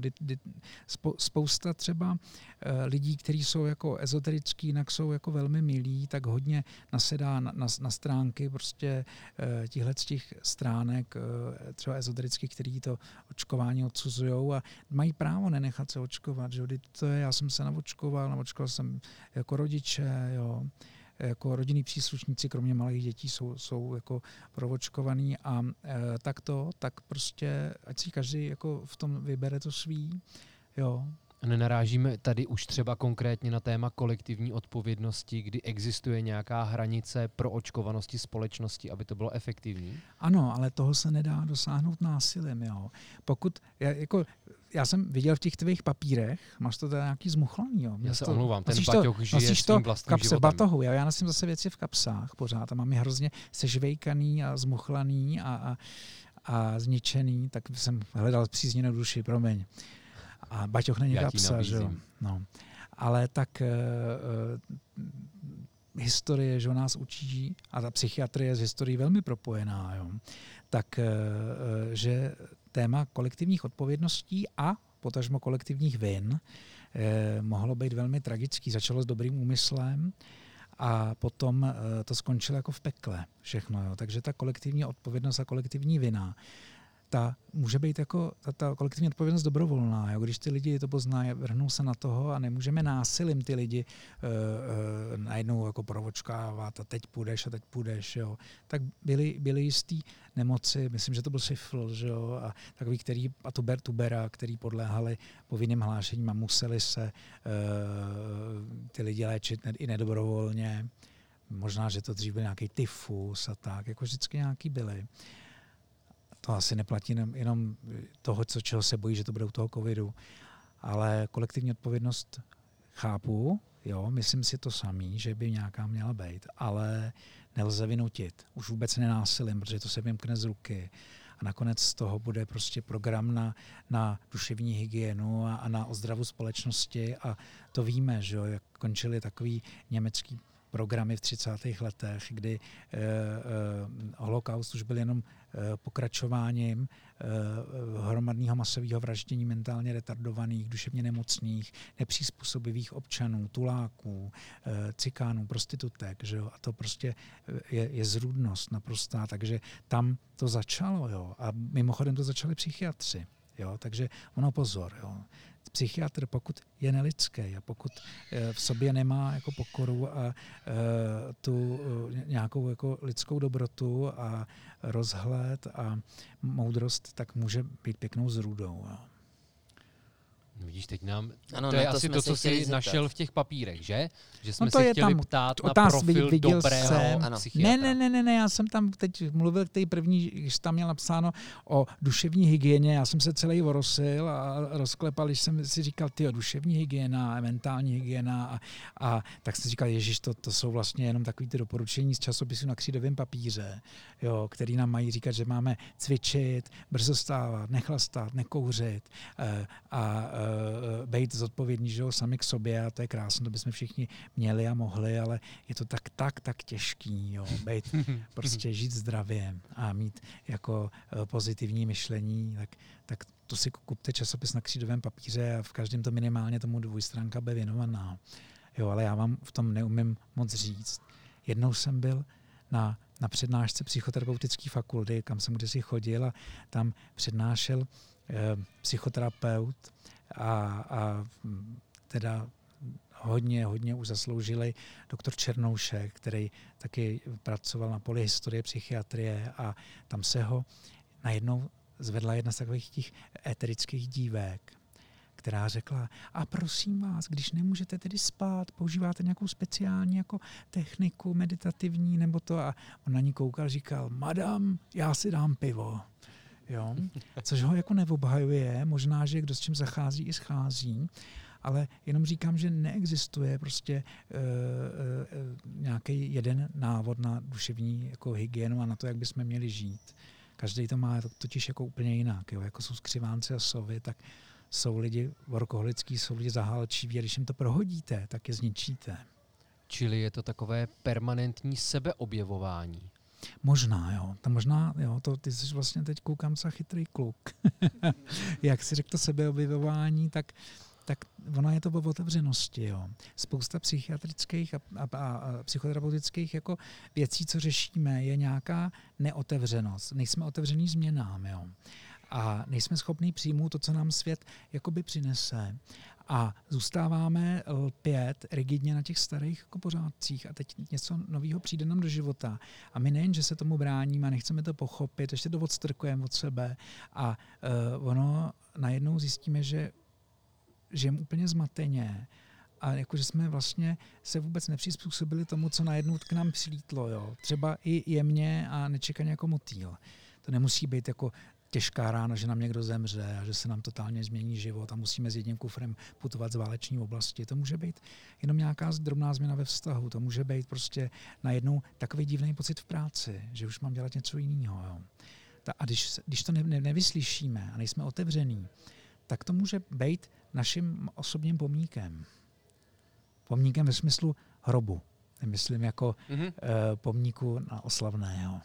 Spousta třeba eh, lidí, kteří jsou jako ezoterický, jinak jsou jako velmi milí, tak hodně nasedá na, na, na stránky prostě eh, těchhle z těch stránek, eh, třeba ezoterických, který to očkování odsuzují a mají právo nenechat se očkovat. Že? To je, já jsem se navočkoval, navočkoval jsem jako rodiče, jo jako rodinní příslušníci, kromě malých dětí, jsou, jsou jako provočkovaný a e, tak to, tak prostě, ať si každý jako v tom vybere to svý, jo, Nenarážíme tady už třeba konkrétně na téma kolektivní odpovědnosti, kdy existuje nějaká hranice pro očkovanosti společnosti, aby to bylo efektivní? Ano, ale toho se nedá dosáhnout násilím. Jo. Pokud, já, jako, já jsem viděl v těch tvých papírech, máš to tady nějaký zmuchlaný. Jo. Já se to, omlouvám, ten baťoch žije s tím vlastním kapse, životem. batohu, já, já nosím zase věci v kapsách pořád a mám je hrozně sežvejkaný a zmuchlaný a, a, a zničený, tak jsem hledal přízněnou duši, promiň. A Baťoch není kapsa, že jo. No. Ale tak uh, uh, historie, že nás učí, a ta psychiatrie je z historií velmi propojená, jo, tak uh, že téma kolektivních odpovědností a potažmo kolektivních vin eh, mohlo být velmi tragický. Začalo s dobrým úmyslem a potom eh, to skončilo jako v pekle všechno. Jo. Takže ta kolektivní odpovědnost a kolektivní vina ta může být jako ta, ta kolektivní odpovědnost dobrovolná. Jo? Když ty lidi to poznají, vrhnou se na toho a nemůžeme násilím ty lidi uh, uh, najednou jako provočkávat a teď půjdeš a teď půjdeš. Jo? Tak byly, byly jistý nemoci, myslím, že to byl syfl, že jo? a takový, který, a tuber, tubera, který podléhali povinným hlášením a museli se uh, ty lidi léčit i nedobrovolně. Možná, že to dřív byl nějaký tyfus a tak, jako vždycky nějaký byly to asi neplatí jenom, toho, co, čeho se bojí, že to bude u toho covidu. Ale kolektivní odpovědnost chápu, jo, myslím si to samý, že by nějaká měla být, ale nelze vynutit. Už vůbec nenásilím, protože to se vymkne z ruky. A nakonec z toho bude prostě program na, na duševní hygienu a, a na ozdravu společnosti. A to víme, že jo, jak končili takový německý programy v 30. letech, kdy eh, eh, holokaust už byl jenom eh, pokračováním eh, hromadného masového vraždění mentálně retardovaných, duševně nemocných, nepřizpůsobivých občanů, tuláků, eh, cikánů, prostitutek. Že jo? A to prostě eh, je, je zrůdnost naprostá. Takže tam to začalo. Jo? A mimochodem to začali psychiatři. Jo? Takže ono pozor. Jo? Psychiatr, pokud je nelidský a pokud eh, v sobě nemá jako pokoru a eh, tu eh, nějakou jako lidskou dobrotu a rozhled a moudrost, tak může být pěknou zrůdou. No vidíš, teď nám, ano, to je to asi to, co jsi zeptat. našel v těch papírech, že? Že jsme no to se je chtěli tam, ptát na profil viděl dobrého jsem, ano. Ne, ne, ne, ne, ne, já jsem tam teď mluvil k té první, když tam měl napsáno o duševní hygieně, já jsem se celý orosil a rozklepal, když jsem si říkal, ty duševní hygiena a mentální hygiena a, a tak jsem si říkal, ježiš, to, to jsou vlastně jenom takové ty doporučení z časopisu na křídovém papíře, jo, který nám mají říkat, že máme cvičit, brzo stávat, nechlastat, nekouřit eh, a eh, uh, být zodpovědní že jo, sami k sobě a to je krásné, to bychom všichni měli a mohli, ale je to tak, tak, tak těžký, jo, být, prostě žít zdravě a mít jako uh, pozitivní myšlení, tak, tak to si kupte časopis na křídovém papíře a v každém to minimálně tomu dvojstránka bude věnovaná. Jo, ale já vám v tom neumím moc říct. Jednou jsem byl na, na přednášce psychoterapeutické fakulty, kam jsem kdysi chodil a tam přednášel eh, psychoterapeut a, a teda hodně, hodně už zasloužili doktor Černoušek, který taky pracoval na poli historie psychiatrie a tam se ho najednou zvedla jedna z takových těch eterických dívek, která řekla, a prosím vás, když nemůžete tedy spát, používáte nějakou speciální jako techniku meditativní nebo to a on na ní koukal, říkal, madam, já si dám pivo. Jo? Což ho jako neobhajuje, možná, že kdo s čím zachází i schází, ale jenom říkám, že neexistuje prostě uh, uh, nějaký jeden návod na duševní jako hygienu a na to, jak bychom měli žít. Každý to má totiž jako úplně jinak. Jo? Jako jsou skřivánci a sovy, tak jsou lidi workoholický, jsou lidi zahálčiví a když jim to prohodíte, tak je zničíte. Čili je to takové permanentní sebeobjevování. Možná, jo. To možná, jo, to ty jsi vlastně teď koukám za chytrý kluk. Jak si řekl to sebeobjevování, tak tak ono je to o otevřenosti. Jo. Spousta psychiatrických a, a, a psychoterapeutických jako věcí, co řešíme, je nějaká neotevřenost. Nejsme otevření změnám. Jo. A nejsme schopni přijmout to, co nám svět jakoby přinese. A zůstáváme lpět rigidně na těch starých jako pořádcích a teď něco nového přijde nám do života. A my nejen, že se tomu bráníme a nechceme to pochopit, ještě to odstrkujeme od sebe a uh, ono najednou zjistíme, že žijeme úplně zmateně a jakože jsme vlastně se vůbec nepřizpůsobili tomu, co najednou k nám přilítlo. Jo. Třeba i jemně a nečekaně jako motýl. To nemusí být jako těžká rána, že nám někdo zemře a že se nám totálně změní život a musíme s jedním kufrem putovat z váleční oblasti. To může být jenom nějaká drobná změna ve vztahu. To může být prostě najednou takový divný pocit v práci, že už mám dělat něco jiného. Jo. A když, když to ne, ne, nevyslyšíme a nejsme otevření, tak to může být naším osobním pomníkem. Pomníkem ve smyslu hrobu. Nemyslím jako mm-hmm. uh, pomníku na oslavného.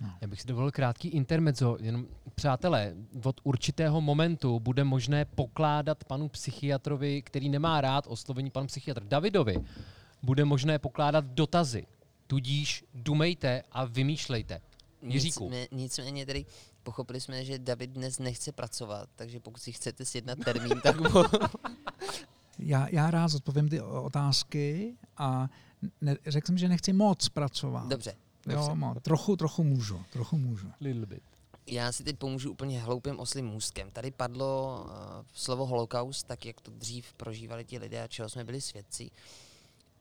No. Já bych si dovolil krátký intermezzo. Jenom, přátelé, od určitého momentu bude možné pokládat panu psychiatrovi, který nemá rád oslovení pan psychiatr, Davidovi, bude možné pokládat dotazy. Tudíž dumejte a vymýšlejte. Jiříku. Nicmé, nicméně tedy pochopili jsme, že David dnes nechce pracovat, takže pokud si chcete sjednat termín, tak mo- já, já rád odpovím ty otázky a ne, řekl jsem, že nechci moc pracovat. Dobře. Jo, mo, trochu, trochu můžu, trochu můžu. Little bit. Já si teď pomůžu úplně hloupým oslým můstkem. Tady padlo uh, slovo holokaust, tak jak to dřív prožívali ti lidé a čeho jsme byli svědci.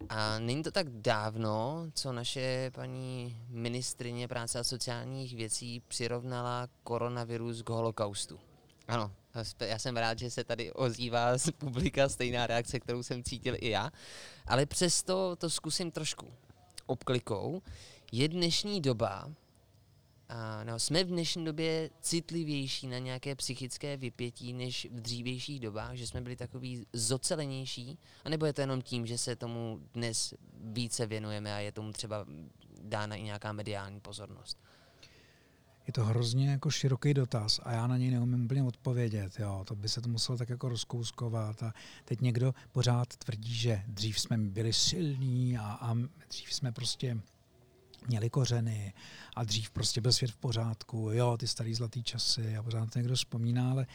A není to tak dávno, co naše paní ministrině práce a sociálních věcí přirovnala koronavirus k holokaustu. Ano, já jsem rád, že se tady ozývá z publika stejná reakce, kterou jsem cítil i já, ale přesto to zkusím trošku obklikou. Je dnešní doba, a, no, jsme v dnešní době citlivější na nějaké psychické vypětí než v dřívějších dobách, že jsme byli takový zocelenější, anebo je to jenom tím, že se tomu dnes více věnujeme a je tomu třeba dána i nějaká mediální pozornost? Je to hrozně jako široký dotaz a já na něj neumím úplně odpovědět. Jo. To by se to muselo tak jako rozkouskovat. A teď někdo pořád tvrdí, že dřív jsme byli silní a, a dřív jsme prostě měli kořeny a dřív prostě byl svět v pořádku, jo, ty starý zlatý časy a pořád to někdo vzpomíná, ale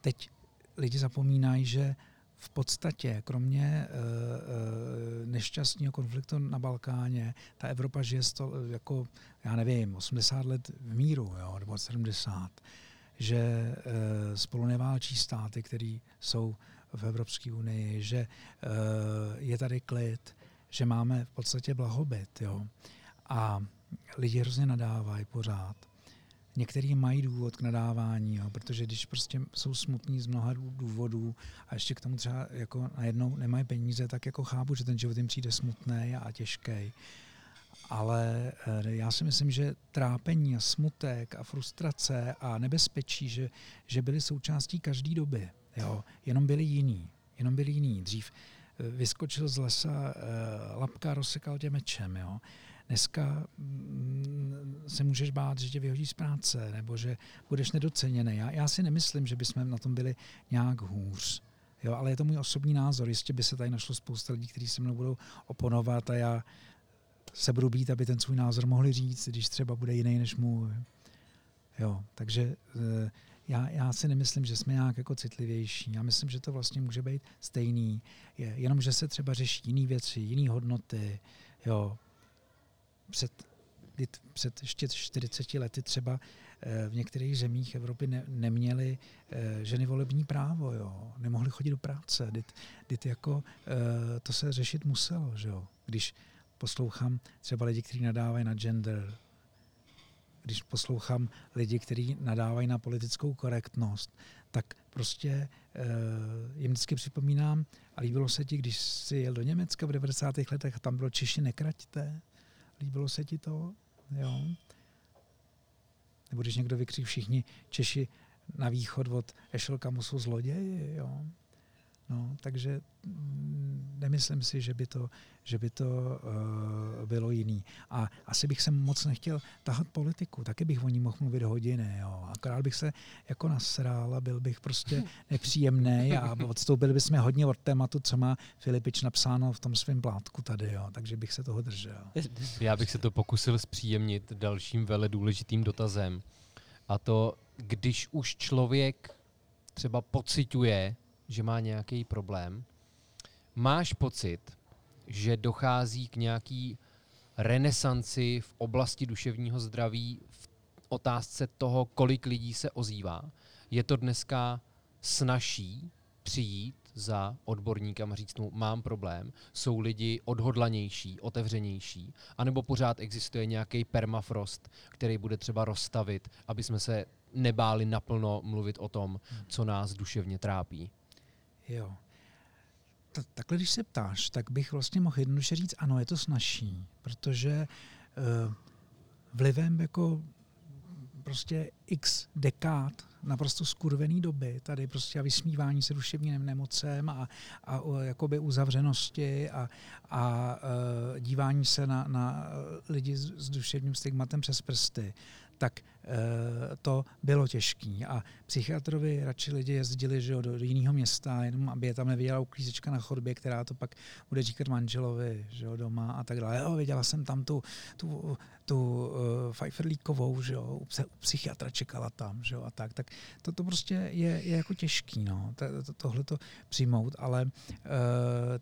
teď lidi zapomínají, že v podstatě, kromě uh, nešťastného konfliktu na Balkáně, ta Evropa žije sto, jako, já nevím, 80 let v míru, jo, nebo 70. Že uh, spolu neválčí státy, které jsou v Evropské unii, že uh, je tady klid, že máme v podstatě blahobyt. Jo. A lidi hrozně nadávají pořád. Někteří mají důvod k nadávání, jo, protože když prostě jsou smutní z mnoha důvodů a ještě k tomu třeba jako najednou nemají peníze, tak jako chápu, že ten život jim přijde smutný a těžký. Ale eh, já si myslím, že trápení a smutek a frustrace a nebezpečí, že, že byly součástí každé doby. Jo. Jenom byli jiný. Jenom byli jiný. Dřív eh, vyskočil z lesa eh, lapka, rozsekal tě mečem. Jo. Dneska mm, se můžeš bát, že tě vyhodí z práce nebo že budeš nedoceněný. Já, já si nemyslím, že bychom na tom byli nějak hůř. Jo, ale je to můj osobní názor. Jistě by se tady našlo spousta lidí, kteří se mnou budou oponovat a já se budu být, aby ten svůj názor mohli říct, když třeba bude jiný než můj. Jo, takže eh, já, já si nemyslím, že jsme nějak jako citlivější. Já myslím, že to vlastně může být stejný. Je, jenom, že se třeba řeší jiné věci, jiné hodnoty. Jo. Před, před ještě 40 lety třeba eh, v některých zemích Evropy ne, neměly eh, ženy volební právo, jo. nemohly chodit do práce. Dit, dit jako, to se řešit muselo. Že jo. Když poslouchám třeba lidi, kteří nadávají na gender, když poslouchám lidi, kteří nadávají na politickou korektnost, tak prostě uh, jim vždycky připomínám, a líbilo se ti, když jsi jel do Německa v 90. letech, tam bylo Češi nekraťte. Líbilo se ti to? Jo. Nebo když někdo vykří všichni Češi na východ od Ešelkamu jsou zloději, jo. No, takže mm, nemyslím si, že by to, že by to uh, bylo jiný. A asi bych se moc nechtěl tahat politiku, taky bych o ní mohl mluvit hodiny. Jo. Akorát bych se jako nasrál a byl bych prostě nepříjemný a odstoupili bychom hodně od tématu, co má Filipič napsáno v tom svém plátku tady. Jo. Takže bych se toho držel. Já bych se to pokusil zpříjemnit dalším vele důležitým dotazem. A to, když už člověk třeba pociťuje, že má nějaký problém, máš pocit, že dochází k nějaký renesanci v oblasti duševního zdraví v otázce toho, kolik lidí se ozývá. Je to dneska snažší přijít za odborníkem a říct mu, mám problém, jsou lidi odhodlanější, otevřenější, anebo pořád existuje nějaký permafrost, který bude třeba rozstavit, aby jsme se nebáli naplno mluvit o tom, co nás duševně trápí. Jo. Ta, takhle, když se ptáš, tak bych vlastně mohl jednoduše říct, ano, je to snažší, protože uh, vlivem jako prostě x dekád naprosto skurvený doby, tady prostě a vysmívání se duševním nemocem a, a jakoby uzavřenosti a, a uh, dívání se na, na lidi s, s duševním stigmatem přes prsty, tak eh, to bylo těžké. A psychiatrovi radši lidi jezdili že jo, do, do jiného města, jenom aby je tam neviděla uklízečka na chodbě, která to pak bude říkat manželovi že jo, doma a tak dále. Jo, viděla jsem tam tu, tu, tu uh, Pfeifferlíkovou, že jo, u, u psychiatra čekala tam, že jo, a tak. Tak to, to prostě je, je jako těžký, no, to, to, tohle to přijmout, ale uh,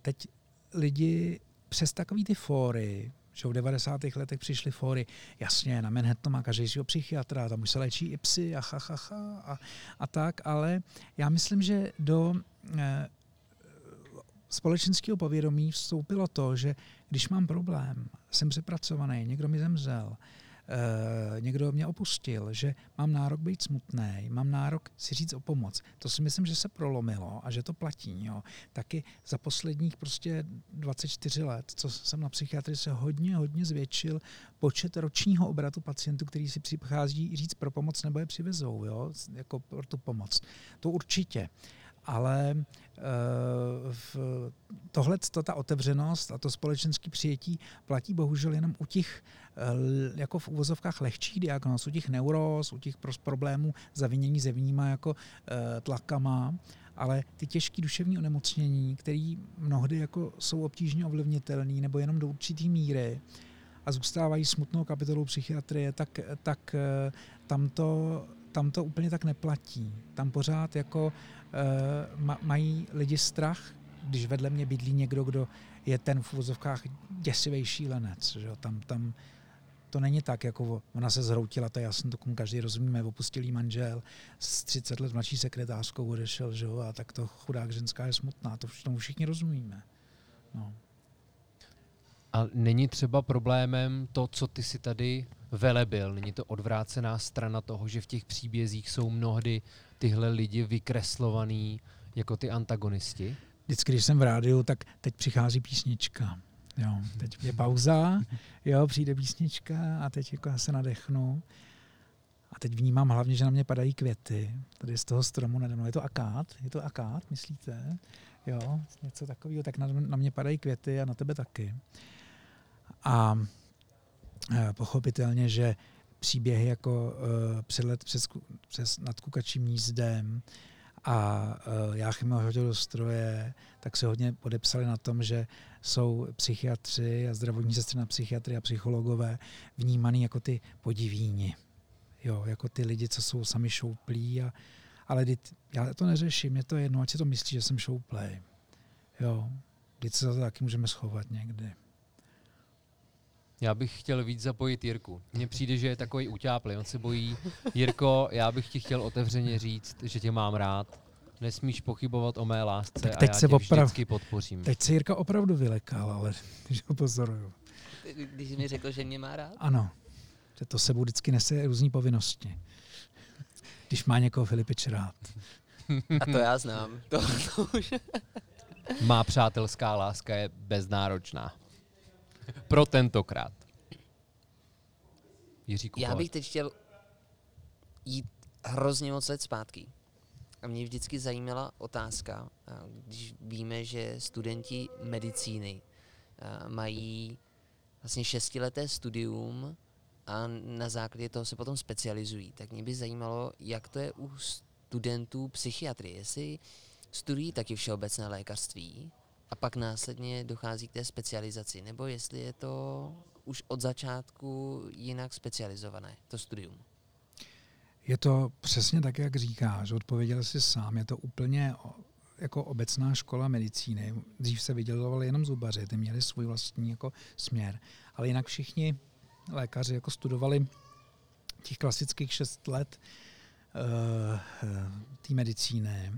teď lidi přes takový ty fóry, že v 90. letech přišly fóry, jasně, na Manhattan má každý svého psychiatra, tam už se léčí i psy a ha, ha, ha a, a tak, ale já myslím, že do eh, společenského povědomí vstoupilo to, že když mám problém, jsem přepracovaný, někdo mi zemřel, Uh, někdo mě opustil, že mám nárok být smutný, mám nárok si říct o pomoc. To si myslím, že se prolomilo a že to platí. Jo. Taky za posledních prostě 24 let, co jsem na psychiatrii, se hodně, hodně zvětšil počet ročního obratu pacientů, který si přichází říct pro pomoc nebo je přivezou, jo, jako pro tu pomoc. To určitě ale eh, tohle, ta otevřenost a to společenské přijetí platí bohužel jenom u těch eh, jako v úvozovkách lehčích diagnóz, u těch neuroz, u těch problémů zavinění zevníma jako eh, tlakama, ale ty těžké duševní onemocnění, které mnohdy jako jsou obtížně ovlivnitelné nebo jenom do určité míry a zůstávají smutnou kapitolou psychiatrie, tak, tak tam to, tam to úplně tak neplatí. Tam pořád jako mají lidi strach, když vedle mě bydlí někdo, kdo je ten v úvozovkách děsivý šílenec. Že? Tam, tam to není tak, jako ona se zhroutila, to je jasný, to komu každý rozumíme, opustilý manžel s 30 let mladší sekretářkou odešel, že? a tak to chudák ženská je smutná, to tomu všichni rozumíme. No. A není třeba problémem to, co ty si tady velebil, není to odvrácená strana toho, že v těch příbězích jsou mnohdy tyhle lidi vykreslovaný jako ty antagonisti? Vždycky, když jsem v rádiu, tak teď přichází písnička. Jo, teď je pauza, jo, přijde písnička a teď jako já se nadechnu. A teď vnímám hlavně, že na mě padají květy. Tady z toho stromu nade mnou. Je to akát? Je to akát, myslíte? Jo, něco takového. Tak na, mě padají květy a na tebe taky. A e, pochopitelně, že příběhy jako uh, přelet přes, přes nad kukačím nízdem a uh, já chemii hodil do stroje, tak se hodně podepsali na tom, že jsou psychiatři a zdravotní sestry na psychiatry a psychologové vnímaný jako ty podivíni. Jo, jako ty lidi, co jsou sami šouplí. A, ale dit, já to neřeším, mě to je jedno, ať si to myslí, že jsem šouplej. Jo, když se za to taky můžeme schovat někdy. Já bych chtěl víc zapojit Jirku. Mně přijde, že je takový utáplý, on se bojí. Jirko, já bych ti chtěl otevřeně říct, že tě mám rád. Nesmíš pochybovat o mé lásce tak teď a já se tě oprav... vždycky podpořím. Teď se Jirka opravdu vylekal, ale když ho pozoruju. Když mi řekl, že mě má rád? Ano, že to sebou vždycky nese různé povinnosti. Když má někoho Filipič rád. A to já znám. To, to už... Má přátelská láska je beznáročná. Pro tentokrát. Jiříku, Já bych teď chtěl jít hrozně moc let zpátky. A mě vždycky zajímala otázka, když víme, že studenti medicíny mají vlastně šestileté studium a na základě toho se potom specializují, tak mě by zajímalo, jak to je u studentů psychiatrie. Jestli studují taky všeobecné lékařství a pak následně dochází k té specializaci, nebo jestli je to už od začátku jinak specializované, to studium. Je to přesně tak, jak říkáš, odpověděl jsi sám, je to úplně jako obecná škola medicíny. Dřív se vydělovali jenom zubaři, ty měli svůj vlastní jako směr. Ale jinak všichni lékaři jako studovali těch klasických šest let uh, té medicíny.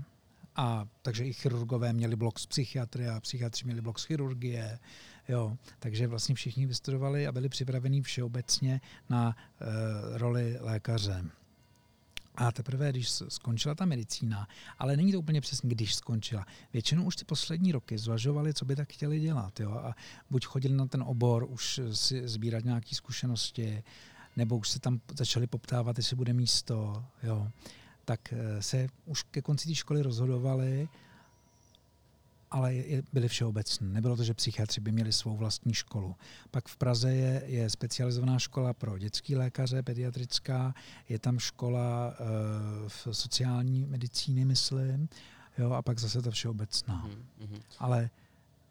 A takže i chirurgové měli blok z psychiatrie a psychiatři měli blok z chirurgie. Jo, takže vlastně všichni vystudovali a byli připraveni všeobecně na uh, roli lékaře. A teprve, když skončila ta medicína, ale není to úplně přesně, když skončila. Většinou už ty poslední roky zvažovali, co by tak chtěli dělat. Jo? A buď chodili na ten obor, už si sbírat nějaké zkušenosti, nebo už se tam začali poptávat, jestli bude místo. Jo? Tak eh, se už ke konci té školy rozhodovali ale byly všeobecné. Nebylo to, že psychiatři by měli svou vlastní školu. Pak v Praze je, je specializovaná škola pro dětský lékaře, pediatrická, je tam škola uh, v sociální medicíny, myslím, jo, a pak zase ta všeobecná. Mm-hmm. Ale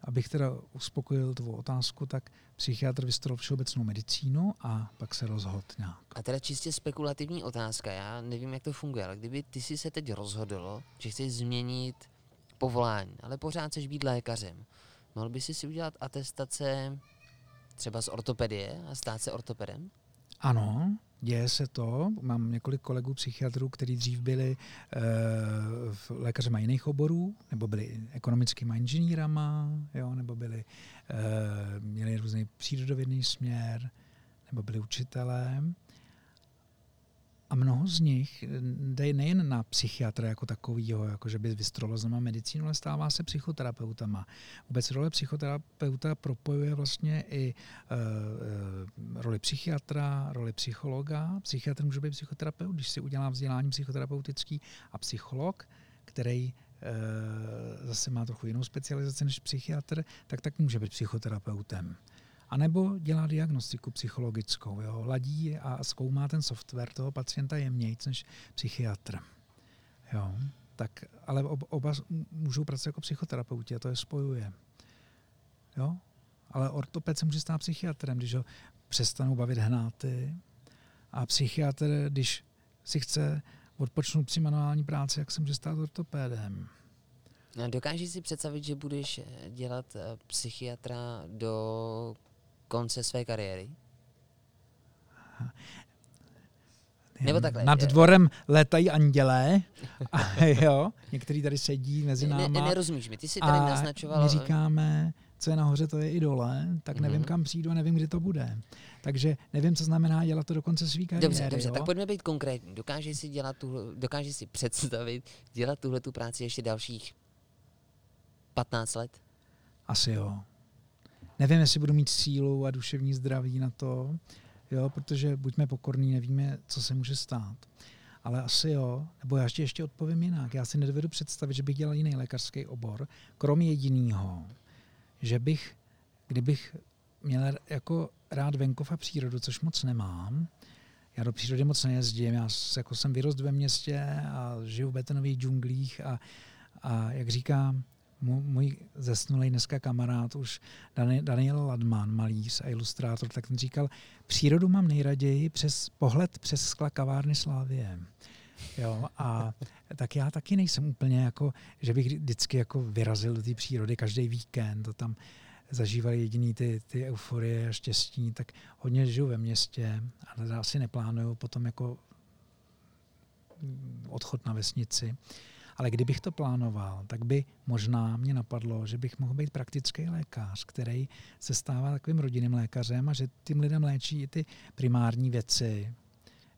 abych teda uspokojil tvou otázku, tak psychiatr vystudoval všeobecnou medicínu a pak se rozhodl nějak. A teda čistě spekulativní otázka, já nevím, jak to funguje, ale kdyby ty si se teď rozhodl, že chceš změnit povolání, ale pořád chceš být lékařem. Mohl by si si udělat atestace třeba z ortopedie a stát se ortopedem? Ano, děje se to. Mám několik kolegů psychiatrů, kteří dřív byli e, v lékařema jiných oborů, nebo byli ekonomickými inženýrama, jo, nebo byli, e, měli různý přírodovědný směr, nebo byli učitelem. A mnoho z nich jde nejen na psychiatra jako takovýho, jako že by vystrolo znamená medicínu, ale stává se psychoterapeutama. Vůbec role psychoterapeuta propojuje vlastně i uh, roli psychiatra, roli psychologa. Psychiatr může být psychoterapeut, když si udělá vzdělání psychoterapeutický a psycholog, který zase má trochu jinou specializaci než psychiatr, tak tak může být psychoterapeutem. A nebo dělá diagnostiku psychologickou, jo? ladí a zkoumá ten software toho pacienta jemnějc než psychiatr. Jo? Tak, ale oba můžou pracovat jako psychoterapeuti a to je spojuje. Jo? Ale ortoped se může stát psychiatrem, když ho přestanou bavit hnáty. A psychiatr, když si chce odpočnout při manuální práci, jak se může stát ortopédem. Dokážeš si představit, že budeš dělat eh, psychiatra do konce své kariéry? Nebo takhle. Nad dvorem létají andělé, a jo, někteří tady sedí mezi námi. Ne, ne, nerozumíš mi, ty jsi tady naznačoval... my říkáme, co je nahoře, to je i dole, tak nevím, mm-hmm. kam přijdu a nevím, kdy to bude. Takže nevím, co znamená dělat to do konce své kariéry. Dobře, dobře, jo? tak pojďme být konkrétní. Dokážeš si, dělat tuhle, dokážeš si představit, dělat tuhle tu práci ještě dalších 15 let? Asi jo nevím, jestli budu mít sílu a duševní zdraví na to, jo, protože buďme pokorní, nevíme, co se může stát. Ale asi jo, nebo já ještě, ještě odpovím jinak. Já si nedovedu představit, že bych dělal jiný lékařský obor, krom jediného, že bych, kdybych měl jako rád venkov a přírodu, což moc nemám, já do přírody moc nejezdím, já jako jsem vyrost ve městě a žiju v betonových džunglích a, a jak říkám, můj zesnulý dneska kamarád, už Daniel Ladman, malíř a ilustrátor, tak ten říkal, přírodu mám nejraději přes pohled přes skla kavárny Slávie. Jo, a tak já taky nejsem úplně jako, že bych vždycky jako vyrazil do té přírody každý víkend, to tam zažívali jediný ty, ty euforie a štěstí, tak hodně žiju ve městě a asi neplánuju potom jako odchod na vesnici. Ale kdybych to plánoval, tak by možná mě napadlo, že bych mohl být praktický lékař, který se stává takovým rodinným lékařem a že tím lidem léčí i ty primární věci.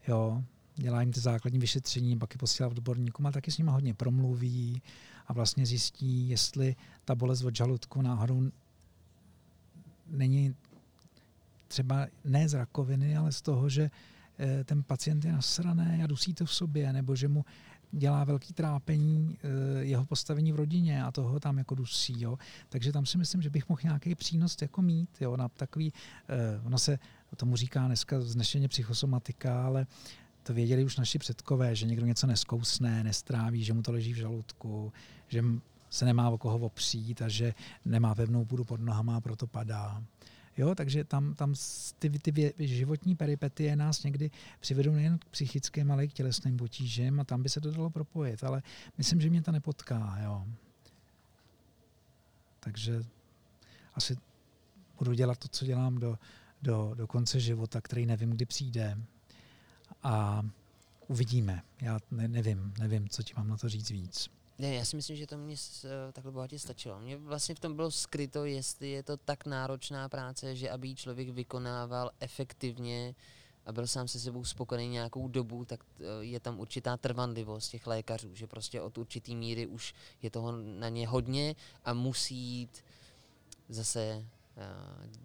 Jo, dělá jim ty základní vyšetření, pak je posílá odborníkům, ale taky s nimi hodně promluví a vlastně zjistí, jestli ta bolest od žaludku náhodou není třeba ne z rakoviny, ale z toho, že eh, ten pacient je nasraný a dusí to v sobě, nebo že mu dělá velký trápení eh, jeho postavení v rodině a toho tam jako dusí. Jo. Takže tam si myslím, že bych mohl nějaký přínos jako mít. Jo, na takový, eh, ono se tomu říká dneska znešeně psychosomatika, ale to věděli už naši předkové, že někdo něco neskousne, nestráví, že mu to leží v žaludku, že se nemá o koho opřít a že nemá pevnou půdu pod nohama a proto padá. Jo, takže tam, tam ty, ty životní peripetie nás někdy přivedou nejen k psychickým, ale i k tělesným potížím a tam by se to dalo propojit, ale myslím, že mě to nepotká. Jo. Takže asi budu dělat to, co dělám do, do, do konce života, který nevím, kdy přijde. A uvidíme. Já ne, nevím, nevím, co ti mám na to říct víc. Ne, já si myslím, že to mě eh, takhle bohatě stačilo. Mně vlastně v tom bylo skryto, jestli je to tak náročná práce, že aby ji člověk vykonával efektivně a byl sám se sebou spokojený nějakou dobu, tak eh, je tam určitá trvanlivost těch lékařů, že prostě od určitý míry už je toho na ně hodně a musí jít zase eh,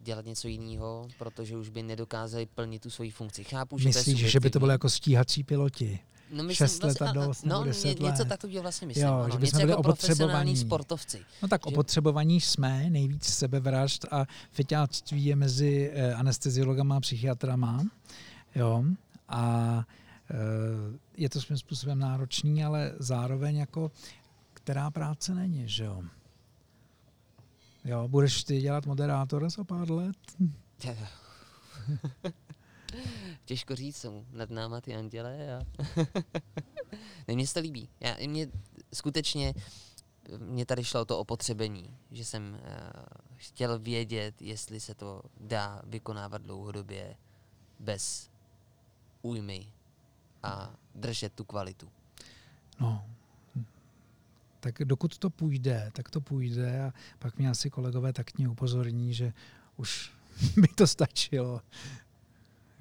dělat něco jiného, protože už by nedokázali plnit tu svoji funkci. Chápu, že Myslíš, že by to bylo jako stíhací piloti? No, myslím, 6 let a dost, no, nebo 10 ně, něco let. takového vlastně myslím. Jo, ano, že něco byli jako opotřebovaní. sportovci. No tak že... opotřebovaní jsme, nejvíc sebevražd a feťáctví je mezi eh, anesteziologama a psychiatrama. Jo, a eh, je to svým způsobem náročný, ale zároveň jako která práce není, že jo. Jo, budeš ty dělat moderátora za pár let? Těžko říct, jsou nad náma ty anděle a ne, mně se to líbí. Já, mě skutečně, mě tady šlo to opotřebení, že jsem uh, chtěl vědět, jestli se to dá vykonávat dlouhodobě bez újmy a držet tu kvalitu. No, tak dokud to půjde, tak to půjde a pak mě asi kolegové tak mě upozorní, že už by to stačilo.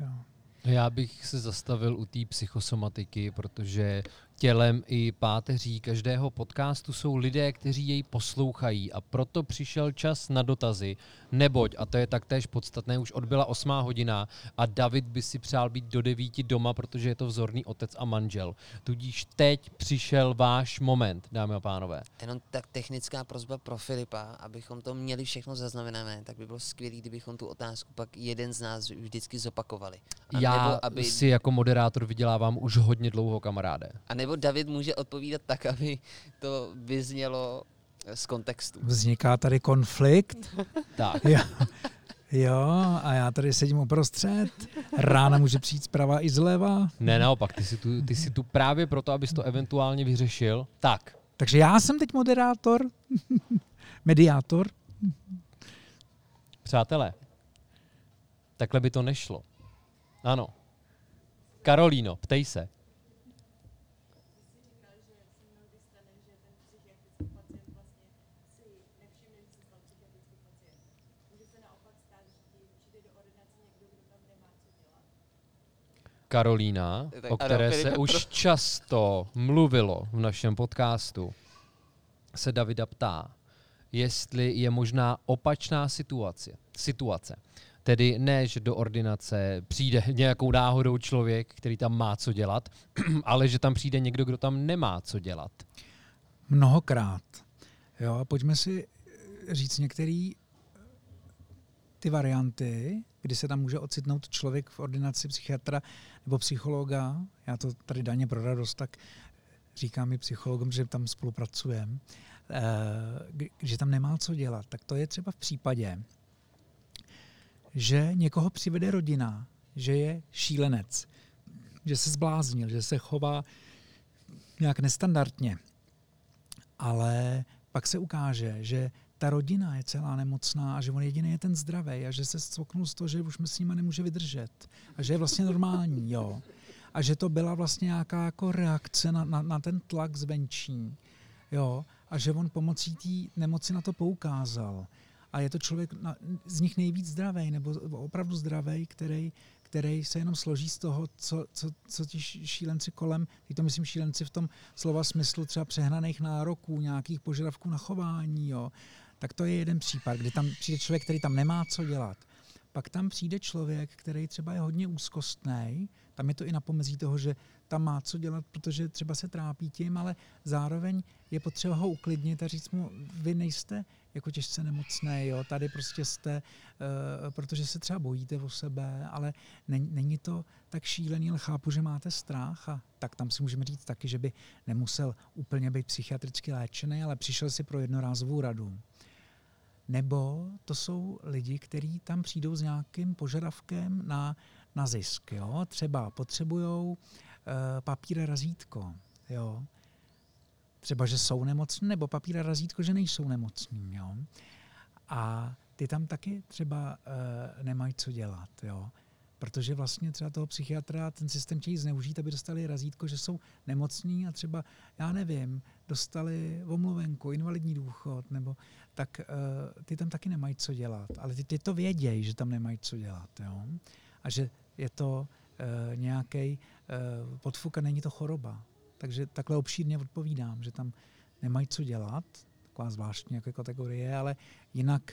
Jo. Já bych se zastavil u té psychosomatiky, protože tělem i páteří každého podcastu jsou lidé, kteří jej poslouchají a proto přišel čas na dotazy, neboť, a to je taktéž podstatné, už odbyla osmá hodina a David by si přál být do devíti doma, protože je to vzorný otec a manžel. Tudíž teď přišel váš moment, dámy a pánové. Jenom tak technická prozba pro Filipa, abychom to měli všechno zaznamenané, tak by bylo skvělé, kdybychom tu otázku pak jeden z nás vždycky zopakovali. A Já nebo, aby... si jako moderátor vydělávám už hodně dlouho, kamaráde. A nebo David může odpovídat tak, aby to vyznělo z kontextu. Vzniká tady konflikt. tak. Jo. jo, a já tady sedím uprostřed. Rána může přijít zprava i zleva. Ne, naopak, ty jsi tu, ty jsi tu právě proto, abys to eventuálně vyřešil. Tak. Takže já jsem teď moderátor, mediátor. Přátelé, takhle by to nešlo. Ano. Karolíno, ptej se. Karolína, o které se už často mluvilo v našem podcastu, se Davida ptá, jestli je možná opačná situace. situace. Tedy ne, že do ordinace přijde nějakou náhodou člověk, který tam má co dělat, ale že tam přijde někdo, kdo tam nemá co dělat. Mnohokrát. Jo, pojďme si říct některé ty varianty, kdy se tam může ocitnout člověk v ordinaci psychiatra nebo psychologa, já to tady daně pro radost, tak říkám i psychologům, že tam spolupracujeme, eh, že tam nemá co dělat, tak to je třeba v případě, že někoho přivede rodina, že je šílenec, že se zbláznil, že se chová nějak nestandardně. Ale pak se ukáže, že ta rodina je celá nemocná a že on jediný je ten zdravý a že se stoknul z toho, že už s nima nemůže vydržet a že je vlastně normální, jo. A že to byla vlastně nějaká jako reakce na, na, na ten tlak zvenčí, jo. A že on pomocí té nemoci na to poukázal. A je to člověk na, z nich nejvíc zdravý, nebo opravdu zdravý, který který se jenom složí z toho, co, co, co ti šílenci kolem, teď to myslím šílenci v tom slova smyslu třeba přehnaných nároků, nějakých požadavků na chování, jo, tak to je jeden případ, kdy tam přijde člověk, který tam nemá co dělat. Pak tam přijde člověk, který třeba je hodně úzkostný, tam je to i na pomezí toho, že tam má co dělat, protože třeba se trápí tím, ale zároveň je potřeba ho uklidnit a říct mu, vy nejste jako těžce nemocné, jo, tady prostě jste, uh, protože se třeba bojíte o sebe, ale není, není to tak šílený, ale chápu, že máte strach a tak tam si můžeme říct taky, že by nemusel úplně být psychiatricky léčený, ale přišel si pro jednorázovou radu. Nebo to jsou lidi, kteří tam přijdou s nějakým požadavkem na, na zisk. Jo? Třeba potřebují Eh, papír a razítko. Jo. Třeba, že jsou nemocní, nebo papír a razítko, že nejsou nemocní. Jo. A ty tam taky třeba uh, nemají co dělat. Jo. Protože vlastně třeba toho psychiatra ten systém chtějí zneužít, aby dostali razítko, že jsou nemocní a třeba, já nevím, dostali omluvenku, invalidní důchod, nebo tak uh, ty tam taky nemají co dělat. Ale ty, ty to vědějí, že tam nemají co dělat. Jo? A že je to uh, nějaký Eh, podfuka není to choroba. Takže takhle obšírně odpovídám, že tam nemají co dělat, taková zvláštní jako kategorie, ale jinak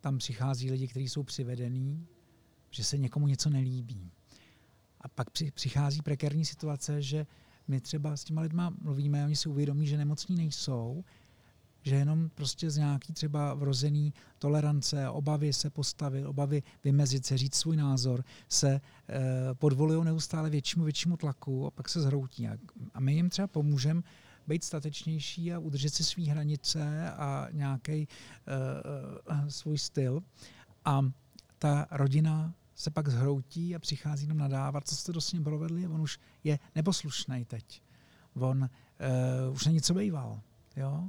tam přichází lidi, kteří jsou přivedení, že se někomu něco nelíbí. A pak přichází prekérní situace, že my třeba s těma lidma mluvíme, oni si uvědomí, že nemocní nejsou, že jenom prostě z nějaký třeba vrozený tolerance, obavy se postavit, obavy vymezit se, říct svůj názor, se e, podvolují neustále většímu, většímu tlaku a pak se zhroutí. A, a my jim třeba pomůžeme být statečnější a udržet si své hranice a nějaký e, e, svůj styl. A ta rodina se pak zhroutí a přichází jenom nadávat, co jste dost ním provedli, on už je neposlušný teď. On uh, už není co býval. Jo?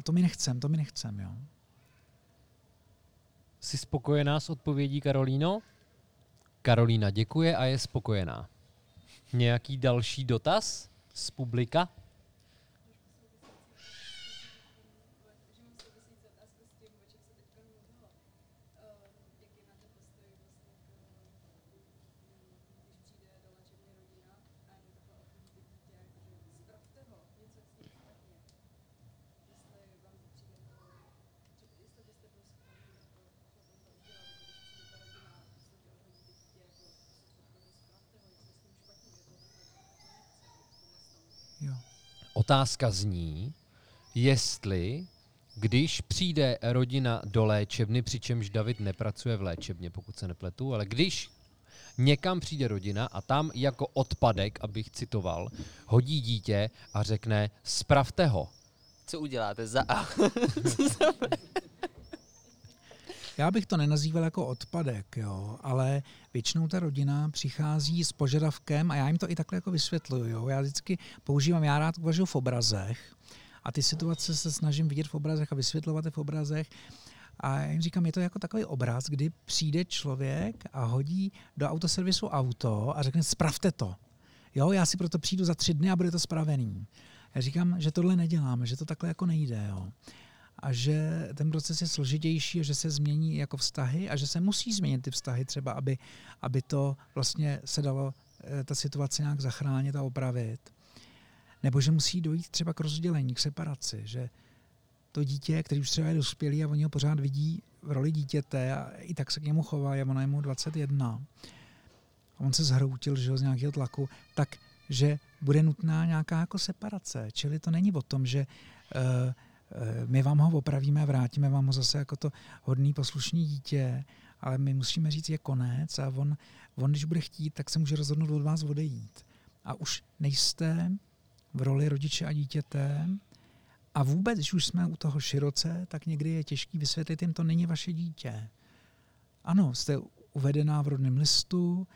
A to mi nechcem, to mi nechcem, jo. Jsi spokojená s odpovědí Karolíno? Karolína děkuje a je spokojená. Nějaký další dotaz z publika? Otázka zní, jestli když přijde rodina do léčebny, přičemž David nepracuje v léčebně, pokud se nepletu, ale když někam přijde rodina a tam jako odpadek, abych citoval, hodí dítě a řekne, spravte ho. Co uděláte za? Já bych to nenazýval jako odpadek, jo, ale většinou ta rodina přichází s požadavkem a já jim to i takhle jako vysvětluju. Jo. Já vždycky používám, já rád uvažuji v obrazech a ty situace se snažím vidět v obrazech a vysvětlovat je v obrazech. A já jim říkám, je to jako takový obraz, kdy přijde člověk a hodí do autoservisu auto a řekne, spravte to. Jo, já si proto přijdu za tři dny a bude to spravený. Já říkám, že tohle neděláme, že to takhle jako nejde. Jo a že ten proces je složitější že se změní jako vztahy a že se musí změnit ty vztahy třeba, aby, aby to vlastně se dalo eh, ta situace nějak zachránit a opravit. Nebo že musí dojít třeba k rozdělení, k separaci, že to dítě, který už třeba je dospělý a oni ho pořád vidí v roli dítěte a i tak se k němu chová, a ona je mu 21 a on se zhroutil že, z nějakého tlaku, tak že bude nutná nějaká jako separace. Čili to není o tom, že uh, my vám ho opravíme vrátíme vám ho zase jako to hodný poslušný dítě ale my musíme říct, je konec a on, on, když bude chtít, tak se může rozhodnout od vás odejít. A už nejste v roli rodiče a dítěte, a vůbec, když už jsme u toho široce, tak někdy je těžký vysvětlit jim, to není vaše dítě. Ano, jste uvedená v rodném listu,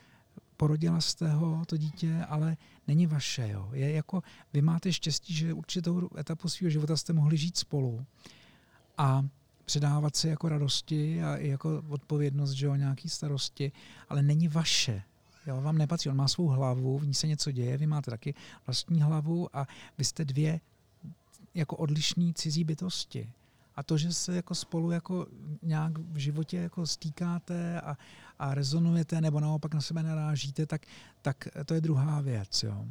porodila jste ho, to dítě, ale není vaše. Jo. Je jako, vy máte štěstí, že určitou etapu svého života jste mohli žít spolu a předávat si jako radosti a i jako odpovědnost, že jo, nějaký starosti, ale není vaše. Jo, vám nepatří. On má svou hlavu, v ní se něco děje, vy máte taky vlastní hlavu a vy jste dvě jako odlišní cizí bytosti. A to, že se jako spolu jako nějak v životě jako stýkáte a, a rezonujete nebo naopak na sebe narážíte, tak, tak to je druhá věc. Jo.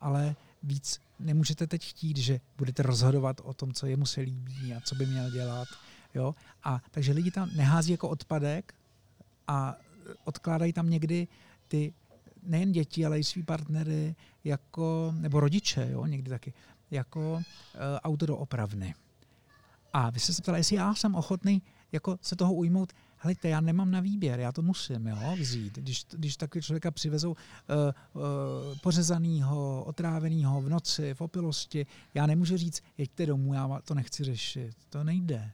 Ale víc nemůžete teď chtít, že budete rozhodovat o tom, co jemu se líbí a co by měl dělat. Jo. A takže lidi tam nehází jako odpadek a odkládají tam někdy ty nejen děti, ale i svý partnery jako, nebo rodiče, jo, někdy taky, jako uh, auto do opravny. A vy jste se ptala, jestli já jsem ochotný jako se toho ujmout. Helejte, já nemám na výběr, já to musím jo, vzít. Když, když takový člověka přivezou uh, uh, pořezanýho, otrávenýho v noci, v opilosti, já nemůžu říct, jeďte domů, já to nechci řešit. To nejde.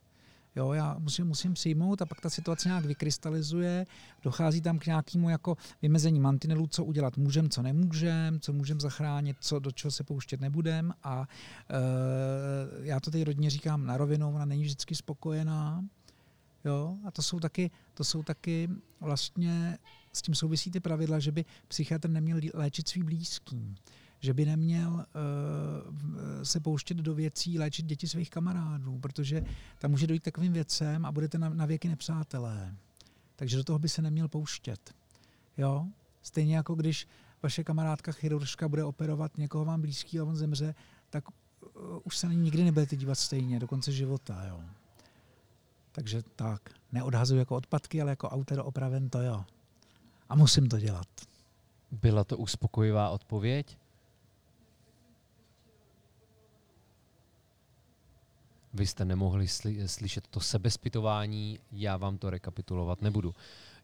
Jo, já musím, musím přijmout a pak ta situace nějak vykrystalizuje, dochází tam k nějakému jako vymezení mantinelů, co udělat můžem, co nemůžem, co můžem zachránit, co do čeho se pouštět nebudem a e, já to teď rodině říkám na rovinu, ona není vždycky spokojená, Jo? A to jsou, taky, to jsou taky vlastně, s tím souvisí ty pravidla, že by psychiatr neměl léčit svý blízký že by neměl uh, se pouštět do věcí, léčit děti svých kamarádů, protože tam může dojít takovým věcem a budete na, na věky nepřátelé. Takže do toho by se neměl pouštět. Jo? Stejně jako když vaše kamarádka chiruržka bude operovat někoho vám blízký a on zemře, tak uh, už se na ní nikdy nebudete dívat stejně do konce života. Jo? Takže tak, neodhazuji jako odpadky, ale jako autor opraven to jo. A musím to dělat. Byla to uspokojivá odpověď? Vy jste nemohli sly- slyšet to sebezpitování, já vám to rekapitulovat nebudu.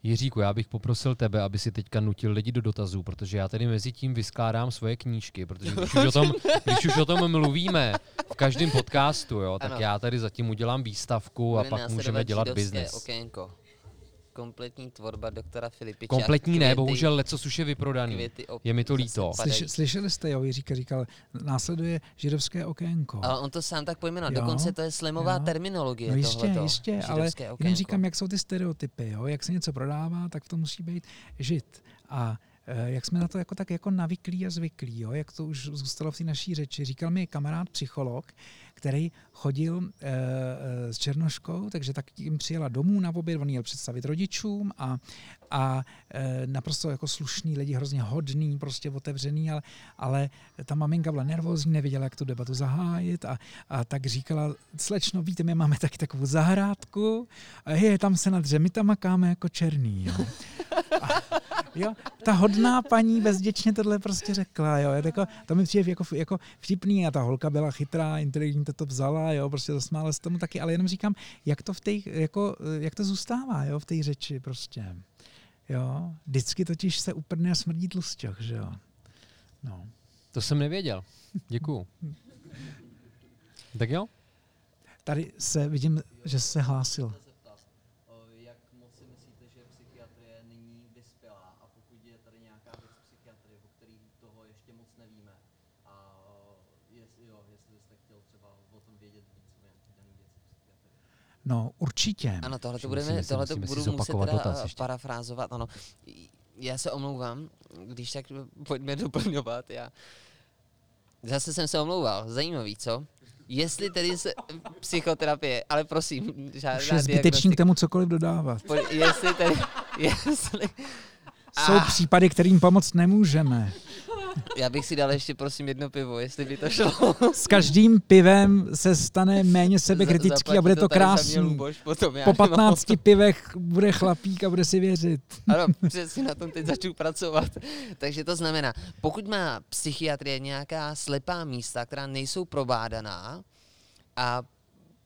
Jiříku, já bych poprosil tebe, aby si teďka nutil lidi do dotazů, protože já tady mezi tím vyskládám svoje knížky, protože když už o tom, když už o tom mluvíme v každém podcastu, jo, tak Ano. já tady zatím udělám výstavku a Bude pak následovat můžeme dělat biznis. Okénko. Kompletní tvorba doktora Filipiča. Kompletní ne, Květy- bohužel leco už je vyprodaný. květy op- Je mi to líto. Slyš, slyšeli jste, jo, Jiříka říkal, následuje židovské okénko. Ale on to sám tak pojmenoval. Dokonce to je slemová jo. terminologie. No jistě, tohleto. jistě, ale okénko. říkám, jak jsou ty stereotypy, jo? jak se něco prodává, tak to musí být žid. A jak jsme na to jako tak jako navyklí a zvyklí, jo? jak to už zůstalo v té naší řeči. Říkal mi kamarád psycholog, který chodil e, e, s Černoškou, takže tak jim přijela domů na oběd, on jel představit rodičům a, a e, naprosto jako slušný lidi, hrozně hodný, prostě otevřený, ale, ale ta maminka byla nervózní, nevěděla, jak tu debatu zahájit a, a tak říkala, slečno, víte, my máme taky takovou zahrádku a je, tam se nadře, my tam makáme jako černý. Jo. A, jo, ta hodná paní bezděčně tohle prostě řekla, jo, je tako, to mi přijde jako, jako vtipný a ta holka byla chytrá, inteligentně to vzala, jo, prostě zasmála se tomu taky, ale jenom říkám, jak to v té, jako, jak to zůstává, jo, v té řeči prostě. Jo, vždycky totiž se uprdne a smrdí tlusťoch, že jo. No. To jsem nevěděl. Děkuju. Tak jo? Tady se vidím, že se hlásil. Jak moc si myslíte, že psychiatrie není vyspělá a pokud je tady nějaká věc psychiatrie, o který toho ještě moc nevíme a jestli, jo, jestli byste chtěl třeba o tom vědět víc o nějaký daný věci psychiatrie. No, určitě. Ano, tohle to budeme, tohle to budu muset teda dotaz parafrázovat, ano. Já se omlouvám, když tak pojďme doplňovat, já Zase jsem se omlouval, zajímavý, co? Jestli tedy se, psychoterapie, ale prosím, žádná Už je zbytečný k tomu cokoliv dodávat. Po- Jestli tedy, jestli, Jsou Ah. případy, kterým pomoct nemůžeme. já bych si dal ještě prosím jedno pivo, jestli by to šlo. S každým pivem se stane méně sebekritický Zaplatí a bude to za mě krásný. Luboš potom, Po nemám 15 pivech bude chlapík a bude si věřit. Ano, přesně na tom teď začnu pracovat. Takže to znamená, pokud má psychiatrie nějaká slepá místa, která nejsou probádaná a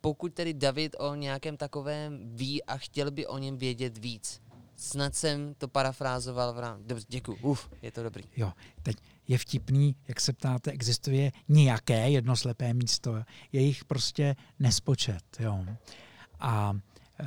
pokud tedy David o nějakém takovém ví a chtěl by o něm vědět víc, Snad jsem to parafrázoval v rámci... Dobře, děkuji. Uf, je to dobrý. Jo, teď je vtipný, jak se ptáte, existuje nějaké jedno slepé místo. Je jich prostě nespočet. Jo. A uh,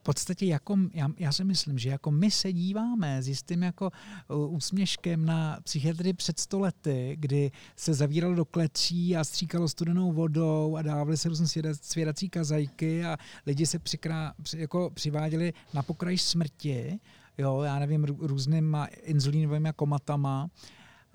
v podstatě jako, já, já si myslím, že jako my se díváme s jistým jako uh, úsměškem na psychiatrii před stolety, kdy se zavíralo do klecí a stříkalo studenou vodou a dávaly se různé svědací kazajky a lidi se přikrá, jako přiváděli na pokraj smrti, jo, já nevím, různýma inzulínovými komatama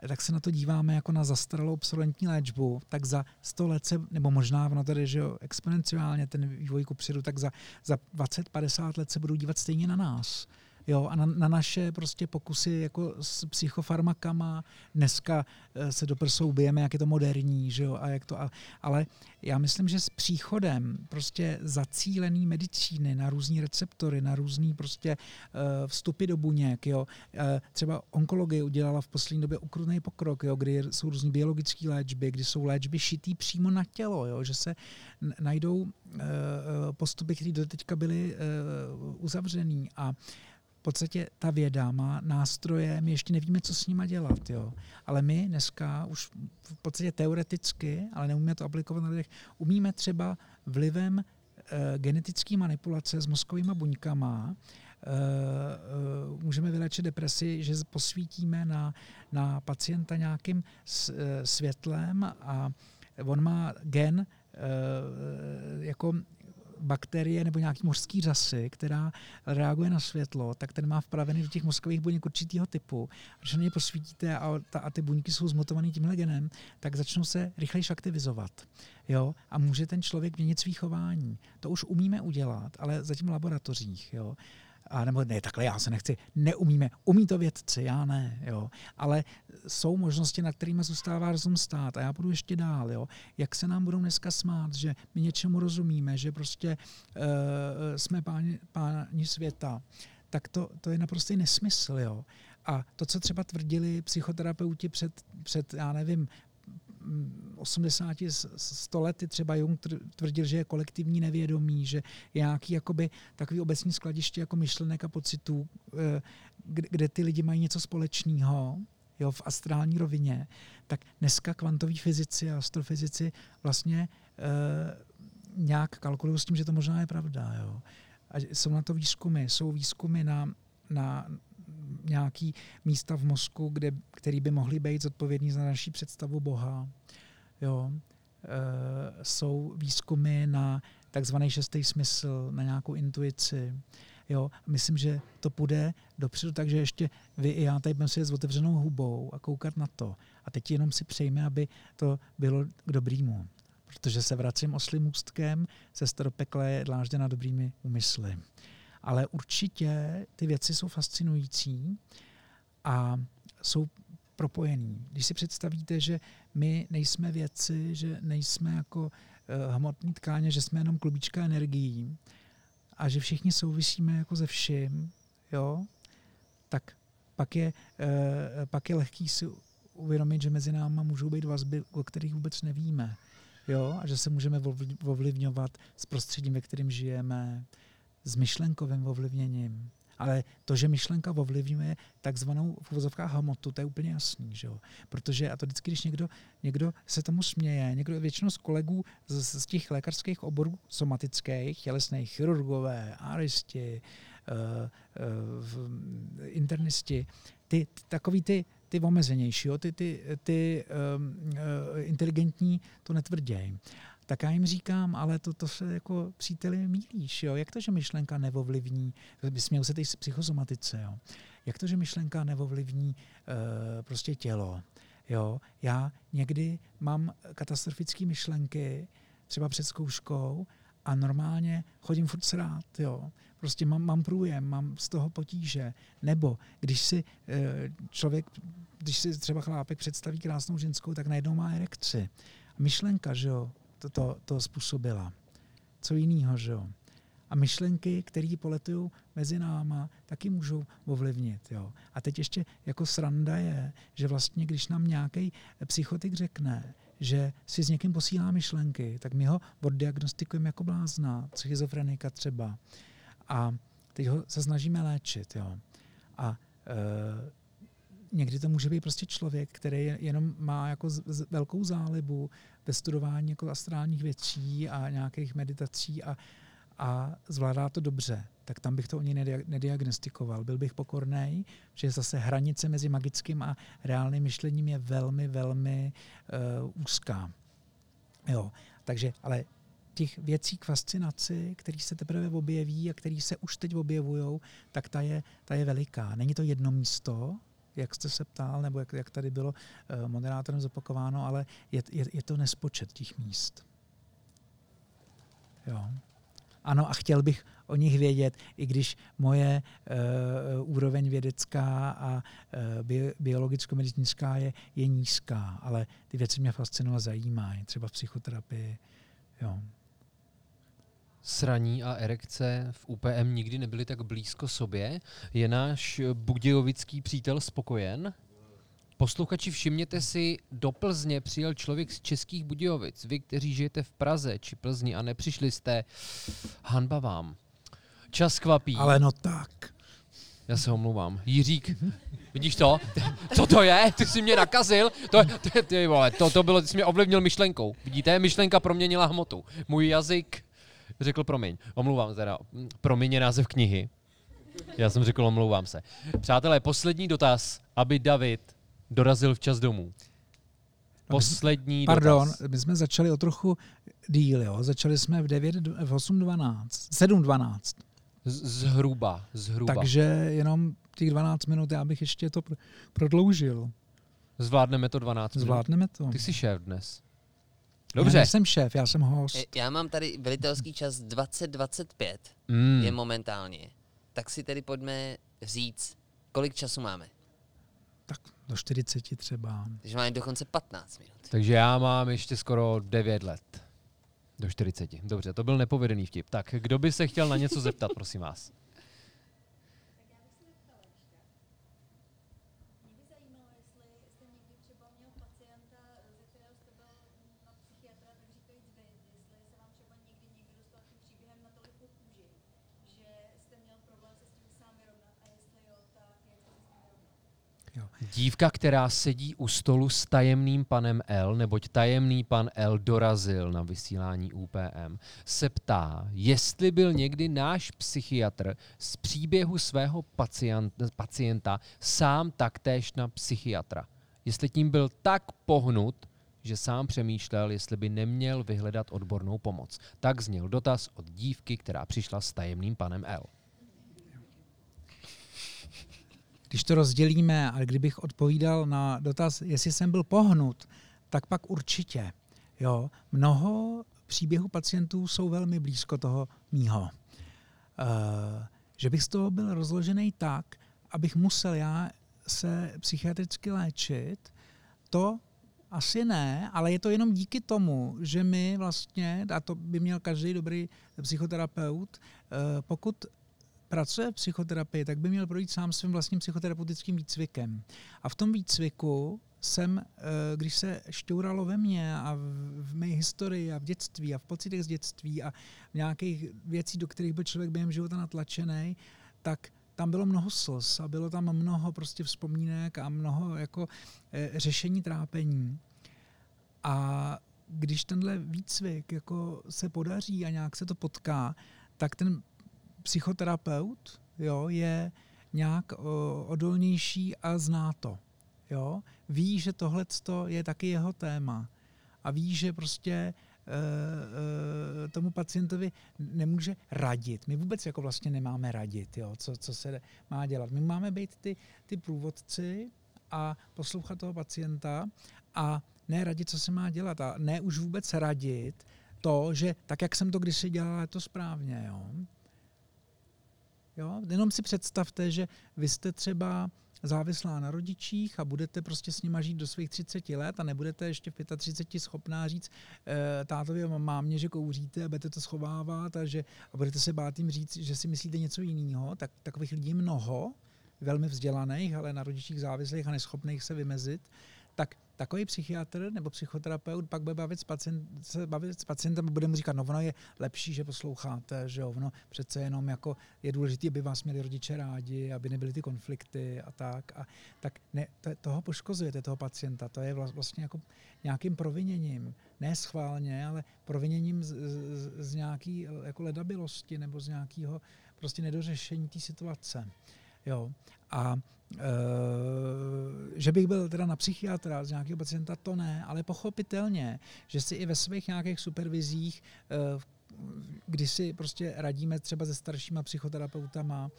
tak se na to díváme jako na zastaralou obsolentní léčbu, tak za 100 let se, nebo možná ono tady, že jo, exponenciálně ten vývoj kupředu, tak za, za 20-50 let se budou dívat stejně na nás. Jo, a na, na naše prostě pokusy jako s psychofarmakama, dneska eh, se do prsou bijeme, jak je to moderní, že jo, a jak to, a, ale já myslím, že s příchodem prostě zacílený medicíny na různé receptory, na různý prostě uh, vstupy do buněk, jo, uh, třeba onkologie udělala v poslední době ukrutný pokrok, jo, kdy jsou různé biologické léčby, kdy jsou léčby šitý přímo na tělo, jo, že se najdou uh, postupy, které doteďka byly uh, uzavřený a podstatě ta věda má nástroje, my ještě nevíme, co s nima dělat. Jo. Ale my dneska už v podstatě teoreticky, ale neumíme to aplikovat na lidech, umíme třeba vlivem e, genetické manipulace s mozkovými buňkama e, e, můžeme vylečit depresi, že posvítíme na, na pacienta nějakým s, e, světlem a on má gen jako bakterie nebo nějaký mořský řasy, která reaguje na světlo, tak ten má vpravený do těch mozkových buněk určitého typu. Když na ně posvítíte a, ta, a ty buňky jsou zmotované tímhle genem, tak začnou se rychleji aktivizovat. Jo? A může ten člověk měnit svý chování. To už umíme udělat, ale zatím v laboratořích. Jo? A nebo ne, takhle já se nechci, neumíme, umí to vědci, já ne, jo, ale jsou možnosti, na kterými zůstává rozum stát. A já budu ještě dál, jo, jak se nám budou dneska smát, že my něčemu rozumíme, že prostě uh, jsme páni, páni světa, tak to, to je naprostý nesmysl, jo. A to, co třeba tvrdili psychoterapeuti před, před já nevím, 80, 100 lety třeba Jung tvrdil, že je kolektivní nevědomí, že je nějaký jakoby takový obecní skladiště jako myšlenek a pocitů, eh, kde, kde ty lidi mají něco společného, jo, v astrální rovině, tak dneska kvantoví fyzici a astrofyzici vlastně e, nějak kalkulují s tím, že to možná je pravda. Jo. A jsou na to výzkumy, jsou výzkumy na, na, nějaký místa v mozku, kde, který by mohly být zodpovědní za naší představu Boha. Jo. E, jsou výzkumy na takzvaný šestý smysl, na nějakou intuici. Jo, myslím, že to půjde dopředu, takže ještě vy i já tady budeme si s otevřenou hubou a koukat na to. A teď jenom si přejme, aby to bylo k dobrýmu. Protože se vracím oslým ústkem, cesta do pekla je dlážděna dobrými úmysly ale určitě ty věci jsou fascinující a jsou propojený. Když si představíte, že my nejsme věci, že nejsme jako uh, hmotný tkáně, že jsme jenom klubička energií a že všichni souvisíme jako ze vším, jo, tak pak je, uh, pak je lehký si uvědomit, že mezi náma můžou být vazby, o kterých vůbec nevíme. Jo, a že se můžeme ovlivňovat s prostředím, ve kterém žijeme, s myšlenkovým ovlivněním. Ale to, že myšlenka ovlivňuje takzvanou v uvozovkách hmotu, to je úplně jasný. Že jo? Protože, a to vždycky, když někdo, někdo se tomu směje, někdo většinou z kolegů z, z těch lékařských oborů somatických, tělesných, chirurgové, aristi, uh, uh, internisti, ty, ty, takový ty, ty omezenější, jo? ty, ty, ty um, uh, inteligentní to netvrdějí tak já jim říkám, ale to, to se jako příteli mílíš, jo? jak to, že myšlenka nevovlivní, směl se teď psychosomatice, jo? jak to, že myšlenka nevovlivní uh, prostě tělo. Jo? Já někdy mám katastrofické myšlenky, třeba před zkouškou, a normálně chodím furt srát, jo. Prostě mám, mám průjem, mám z toho potíže. Nebo když si e, člověk, když si třeba chlápek představí krásnou ženskou, tak najednou má erekci. Myšlenka, že jo, to, to, to způsobila. Co jiného, že jo? A myšlenky, které poletují mezi náma, taky můžou ovlivnit. Jo. A teď ještě jako sranda je, že vlastně, když nám nějaký psychotik řekne, že si s někým posílá myšlenky, tak my ho oddiagnostikujeme jako blázna, schizofrenika třeba. A teď ho se snažíme léčit. Jo. A e, někdy to může být prostě člověk, který jenom má jako z, z, velkou zálibu ve studování jako astrálních věcí a nějakých meditací a, a zvládá to dobře, tak tam bych to něj nediagnostikoval. Byl bych pokorný, že zase hranice mezi magickým a reálným myšlením je velmi, velmi uh, úzká. Jo, takže, ale těch věcí k fascinaci, které se teprve objeví a které se už teď objevují, tak ta je, ta je veliká. Není to jedno místo, jak jste se ptal, nebo jak, jak tady bylo uh, moderátorem zopakováno, ale je, je, je to nespočet těch míst. Jo. Ano, a chtěl bych o nich vědět, i když moje uh, úroveň vědecká a uh, bi- biologicko-medicínská je, je nízká, ale ty věci mě fascinují a zajímají, třeba psychoterapii. Jo. Sraní a erekce v UPM nikdy nebyly tak blízko sobě. Je náš budějovický přítel spokojen? Posluchači, všimněte si, do Plzně přijel člověk z Českých Budějovic. Vy, kteří žijete v Praze či Plzni a nepřišli jste, hanba vám. Čas kvapí. Ale no tak. Já se omlouvám. Jiřík, vidíš to? Co to je? Ty jsi mě nakazil? To, to, ty vole, to, to bylo, ty jsi mě ovlivnil myšlenkou. Vidíte? Myšlenka proměnila hmotu. Můj jazyk řekl promiň. Omlouvám teda. Promiň je název knihy. Já jsem řekl, omlouvám se. Přátelé, poslední dotaz, aby David dorazil včas domů. No, poslední Pardon, dotaz. my jsme začali o trochu díl, jo. Začali jsme v 9, v 8.12, 7.12. Zhruba, zhruba. Takže jenom těch 12 minut, já bych ještě to prodloužil. Zvládneme to 12 minut. Zvládneme to. Ty jsi šéf dnes. Dobře. Já jsem šéf, já jsem host. Já mám tady velitelský čas 2025 mm. je momentálně. Tak si tedy pojďme říct, kolik času máme. Tak do 40 třeba. Takže máme dokonce 15 minut. Takže já mám ještě skoro 9 let. Do 40. Dobře, to byl nepovedený vtip. Tak, kdo by se chtěl na něco zeptat, prosím vás? Dívka, která sedí u stolu s tajemným panem L, neboť tajemný pan L dorazil na vysílání UPM, se ptá, jestli byl někdy náš psychiatr z příběhu svého pacienta, pacienta sám taktéž na psychiatra. Jestli tím byl tak pohnut, že sám přemýšlel, jestli by neměl vyhledat odbornou pomoc. Tak zněl dotaz od dívky, která přišla s tajemným panem L. Když to rozdělíme a kdybych odpovídal na dotaz, jestli jsem byl pohnut, tak pak určitě. Jo, mnoho příběhů pacientů jsou velmi blízko toho mýho. Uh, že bych z toho byl rozložený tak, abych musel já se psychiatricky léčit, to asi ne, ale je to jenom díky tomu, že my vlastně, a to by měl každý dobrý psychoterapeut, uh, pokud pracuje v psychoterapii, tak by měl projít sám svým vlastním psychoterapeutickým výcvikem. A v tom výcviku jsem, eh, když se šťouralo ve mně a v mé historii a v dětství a v pocitech z dětství a v nějakých věcí, do kterých byl člověk během života natlačený, tak tam bylo mnoho slz a bylo tam mnoho prostě vzpomínek a mnoho jako e, řešení trápení. A když tenhle výcvik jako se podaří a nějak se to potká, tak ten psychoterapeut jo, je nějak o, odolnější a zná to. Jo? Ví, že tohle je taky jeho téma. A ví, že prostě e, e, tomu pacientovi nemůže radit. My vůbec jako vlastně nemáme radit, jo, co, co se má dělat. My máme být ty, ty průvodci a poslouchat toho pacienta a ne radit, co se má dělat a ne už vůbec radit to, že tak, jak jsem to kdysi dělal, je to správně. Jo? Jo? Jenom si představte, že vy jste třeba závislá na rodičích a budete prostě s nima žít do svých 30 let a nebudete ještě v 35 schopná říct e, tátovi a mámě, že kouříte a budete to schovávat a, že, a budete se bát jim říct, že si myslíte něco jiného, tak takových lidí mnoho, velmi vzdělaných, ale na rodičích závislých a neschopných se vymezit, tak takový psychiatr nebo psychoterapeut pak bude bavit s, pacient, se bavit s pacientem a bude mu říkat, no ono je lepší, že posloucháte, že jo, ono přece jenom jako je důležité, aby vás měli rodiče rádi, aby nebyly ty konflikty a tak. A tak ne, to, toho poškozujete, toho pacienta, to je vlastně jako nějakým proviněním, ne schválně, ale proviněním z, z, z nějaký jako ledabilosti nebo z nějakého prostě nedořešení té situace. Jo. A že bych byl teda na psychiatra z nějakého pacienta, to ne, ale pochopitelně, že si i ve svých nějakých supervizích, e, kdy si prostě radíme třeba se staršíma psychoterapeutama,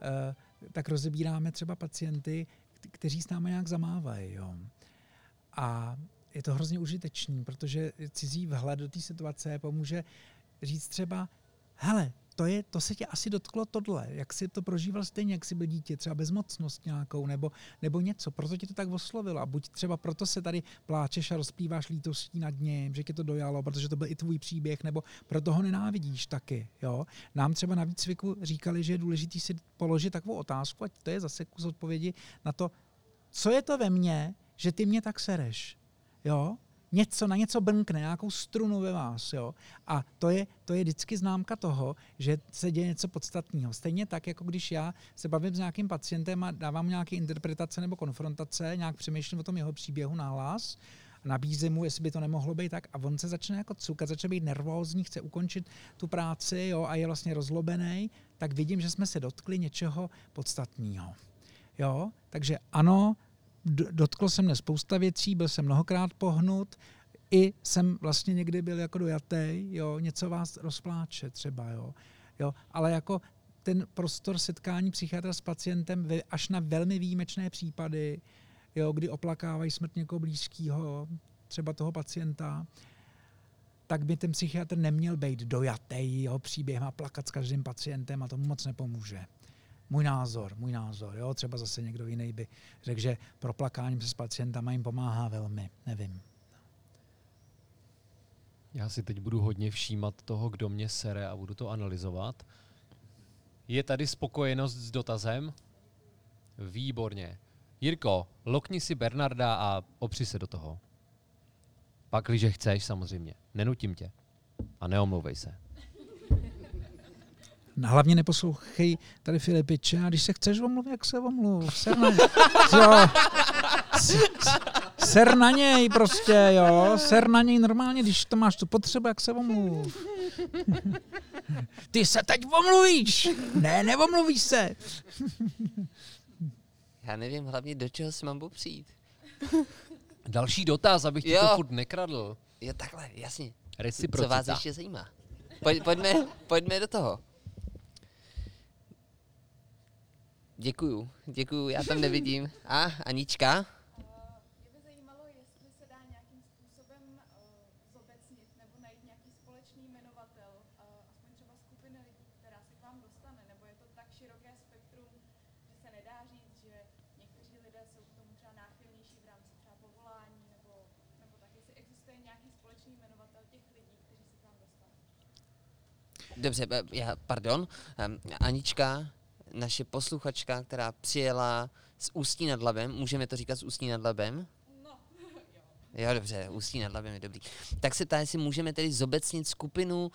e, tak rozebíráme třeba pacienty, kteří s námi nějak zamávají. Jo. A je to hrozně užitečný, protože cizí vhled do té situace pomůže říct třeba, hele, to, je, to se tě asi dotklo tohle, jak jsi to prožíval stejně, jak jsi byl dítě, třeba bezmocnost nějakou, nebo, nebo něco, proto tě to tak oslovilo. A buď třeba proto se tady pláčeš a rozpíváš lítostí nad ním, že tě to dojalo, protože to byl i tvůj příběh, nebo proto ho nenávidíš taky. Jo? Nám třeba na výcviku říkali, že je důležité si položit takovou otázku, ať to je zase kus odpovědi na to, co je to ve mně, že ty mě tak sereš. Jo? Něco, na něco brnkne, nějakou strunu ve vás. Jo? A to je, to je vždycky známka toho, že se děje něco podstatného. Stejně tak, jako když já se bavím s nějakým pacientem a dávám nějaké interpretace nebo konfrontace, nějak přemýšlím o tom jeho příběhu na hlas, nabízím mu, jestli by to nemohlo být tak a on se začne jako cukat, začne být nervózní, chce ukončit tu práci jo, a je vlastně rozlobený, tak vidím, že jsme se dotkli něčeho podstatného. Jo? Takže ano, dotklo se mne spousta věcí, byl jsem mnohokrát pohnut, i jsem vlastně někdy byl jako dojatý, jo, něco vás rozpláče třeba, jo, jo, ale jako ten prostor setkání psychiatra s pacientem až na velmi výjimečné případy, jo, kdy oplakávají smrt někoho blízkého, třeba toho pacienta, tak by ten psychiatr neměl být dojatý jeho příběhem a plakat s každým pacientem a tomu moc nepomůže. Můj názor, můj názor. Jo? Třeba zase někdo jiný by řekl, že proplakáním se s pacientama jim pomáhá velmi. Nevím. Já si teď budu hodně všímat toho, kdo mě sere a budu to analyzovat. Je tady spokojenost s dotazem? Výborně. Jirko, lokni si Bernarda a opři se do toho. Pak, když chceš, samozřejmě. Nenutím tě. A neomlouvej se. Hlavně neposlouchej tady Filipiče a když se chceš omluvit, jak se omluv. Ser na, ser na něj prostě, jo. Ser na něj normálně, když to máš tu potřebu, jak se omluv. Ty se teď omluvíš. Ne, neomluvíš se. Já nevím hlavně, do čeho si mám popřít. Další dotaz, abych ti jo. to furt nekradl. Jo, takhle, jasně. Reciprocita. Co vás ještě zajímá? Pojď, pojďme, pojďme do toho. Děkuju, děkuju, já tam nevidím. A, Anička? Mě by zajímalo, jestli se dá nějakým způsobem zobecnit nebo najít nějaký společný jmenovatel, aspoň třeba skupiny lidí, která se k vám dostane, nebo je to tak široké spektrum, že se nedá říct, že někteří lidé jsou k tomu třeba náchylnější v rámci třeba povolání, nebo, nebo tak, jestli existuje nějaký společný jmenovatel těch lidí, kteří se k vám dostanou. Dobře, já, pardon, Anička, naše posluchačka, která přijela z Ústí nad Labem, můžeme to říkat z Ústí nad Labem? No, jo. Jo, dobře, Ústí nad Labem je dobrý. Tak se ptá, jestli můžeme tedy zobecnit skupinu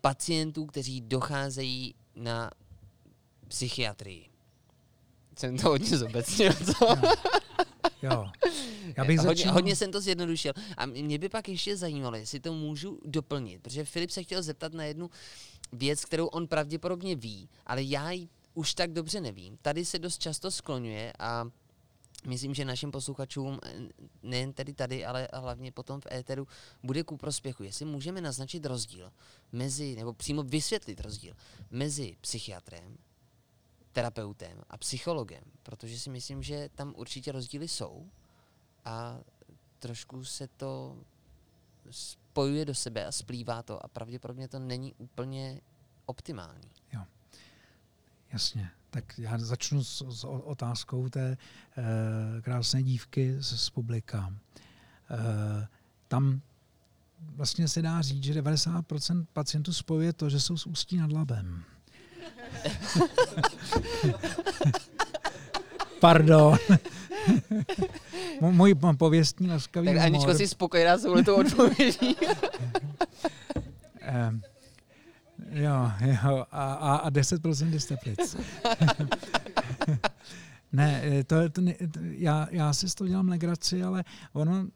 pacientů, kteří docházejí na psychiatrii. Jsem to hodně zobecnil, co? Jo. Já bych hodně, začínal... hodně jsem to zjednodušil. A mě by pak ještě zajímalo, jestli to můžu doplnit, protože Filip se chtěl zeptat na jednu věc, kterou on pravděpodobně ví, ale já ji už tak dobře nevím. Tady se dost často skloňuje a myslím, že našim posluchačům, eh, nejen tedy tady, ale hlavně potom v éteru, bude ku prospěchu. Jestli můžeme naznačit rozdíl mezi, nebo přímo vysvětlit rozdíl mezi psychiatrem, terapeutem a psychologem, protože si myslím, že tam určitě rozdíly jsou a trošku se to spojuje do sebe a splývá to a pravděpodobně to není úplně optimální. Jo, jasně. Tak já začnu s, s otázkou té e, krásné dívky z, z publika. E, tam vlastně se dá říct, že 90% pacientů spojuje to, že jsou s ústí nad labem. Pardon. Můj po- pověstní laskavý Tak. Aničko si spokojená s touhletou odpovědí. Jo, jo, a, a, a 10% je z Teplic. ne, eh, to, to to, já, já si z toho dělám legraci, ale ono,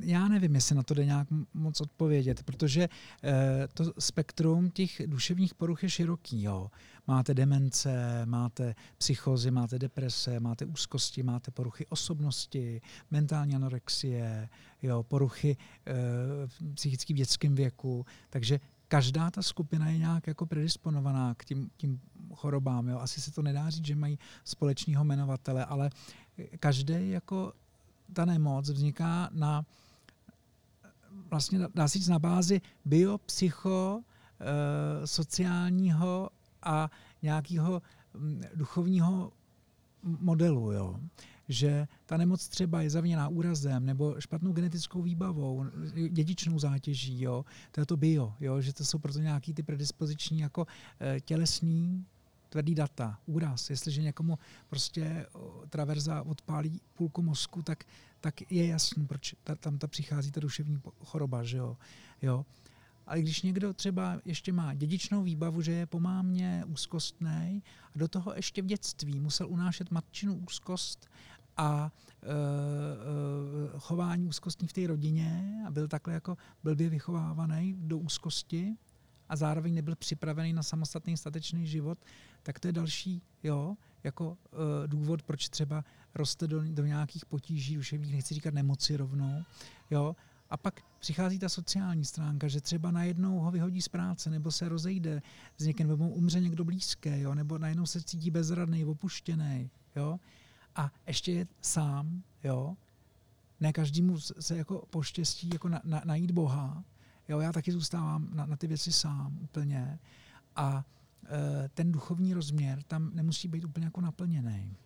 já nevím, jestli na to jde nějak moc odpovědět, protože eh, to spektrum těch duševních poruch je široký. Jo. Máte demence, máte psychozy, máte deprese, máte úzkosti, máte poruchy osobnosti, mentální anorexie, jo, poruchy e, psychický v dětském věku. Takže každá ta skupina je nějak jako predisponovaná k tím, tím chorobám. Jo. Asi se to nedá říct, že mají společného jmenovatele, ale každý jako ta nemoc vzniká na vlastně dá- se říct na bázi biopsycho, e, sociálního a nějakého mm, duchovního modelu. Jo že ta nemoc třeba je zaviněná úrazem nebo špatnou genetickou výbavou, dědičnou zátěží, jo, to je to bio, jo, že to jsou proto nějaký ty predispoziční jako e, tělesný tvrdý data, úraz. Jestliže někomu prostě traverza odpálí půlku mozku, tak, tak je jasný, proč ta, tam ta přichází ta duševní choroba, že jo. jo. Ale když někdo třeba ještě má dědičnou výbavu, že je po mámě úzkostný a do toho ještě v dětství musel unášet matčinu úzkost a e, e, chování úzkostní v té rodině a byl takhle jako blbě vychovávaný do úzkosti a zároveň nebyl připravený na samostatný statečný život, tak to je další jo, jako e, důvod, proč třeba roste do, do nějakých potíží duševních, nechci říkat nemoci rovnou, jo, a pak přichází ta sociální stránka, že třeba najednou ho vyhodí z práce, nebo se rozejde s někým, nebo mu umře někdo blízký, jo, nebo najednou se cítí bezradný, opuštěný, jo, a ještě je sám, jo, ne každému se jako poštěstí jako na, na, najít Boha, jo, já taky zůstávám na, na ty věci sám úplně a e, ten duchovní rozměr tam nemusí být úplně jako naplněný.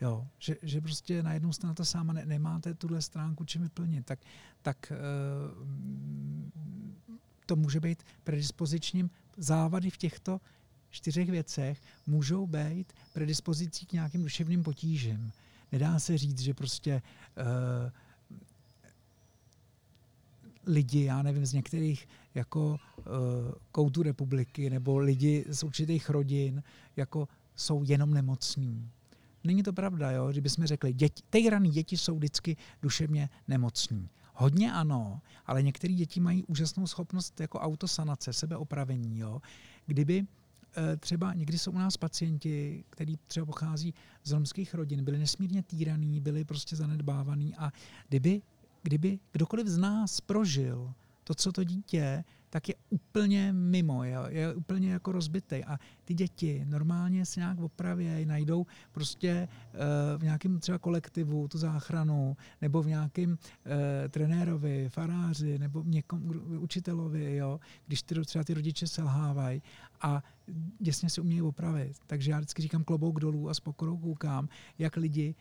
Jo, že, že prostě najednou jste na to sám a ne, nemáte tuhle stránku čím vyplnit, tak, tak e, to může být predispozičním. Závady v těchto čtyřech věcech můžou být predispozicí k nějakým duševním potížím. Nedá se říct, že prostě uh, lidi, já nevím, z některých jako uh, koutů republiky nebo lidi z určitých rodin jako jsou jenom nemocní. Není to pravda, jo? kdybychom řekli, ty raný děti jsou vždycky duševně nemocní. Hodně ano, ale některé děti mají úžasnou schopnost jako autosanace, sebeopravení. Jo? Kdyby třeba někdy jsou u nás pacienti, kteří třeba pochází z romských rodin, byli nesmírně týraný, byli prostě zanedbávaný a kdyby, kdyby kdokoliv z nás prožil to, co to dítě, tak je úplně mimo, je, je úplně jako rozbitý. A ty děti normálně se nějak opravějí, najdou prostě uh, v nějakém třeba kolektivu tu záchranu, nebo v nějakém uh, trenérovi, faráři, nebo někom, učitelovi, jo, když ty, třeba ty rodiče selhávají a děsně se umějí opravit. Takže já vždycky říkám klobouk dolů a s pokorou koukám, jak lidi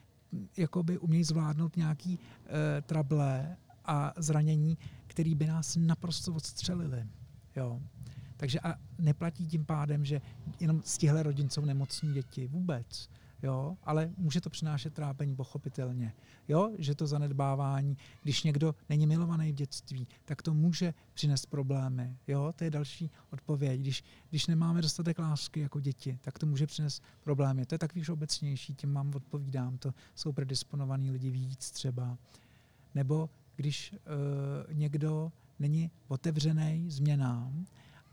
jakoby umějí zvládnout nějaký uh, trable a zranění, který by nás naprosto odstřelili. Jo. Takže a neplatí tím pádem, že jenom z těchto rodin jsou nemocní děti. Vůbec. Jo, ale může to přinášet trápení pochopitelně. Jo, že to zanedbávání, když někdo není milovaný v dětství, tak to může přinést problémy. Jo, to je další odpověď. Když, když nemáme dostatek lásky jako děti, tak to může přinést problémy. To je takový už obecnější, tím vám odpovídám. To jsou predisponovaní lidi víc třeba. Nebo když uh, někdo není otevřený změnám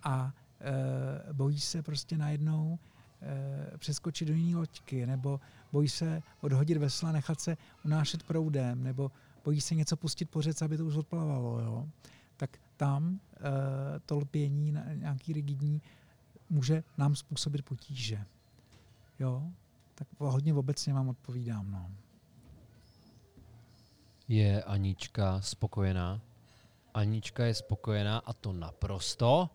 a uh, bojí se prostě najednou uh, přeskočit do jiné loďky, nebo bojí se odhodit vesla, nechat se unášet proudem, nebo bojí se něco pustit po řece, aby to už odplavalo, jo? tak tam uh, to lpění nějaký rigidní může nám způsobit potíže. Jo? Tak hodně obecně vám odpovídám. No. Je Anička spokojená? Anička je spokojená a to naprosto.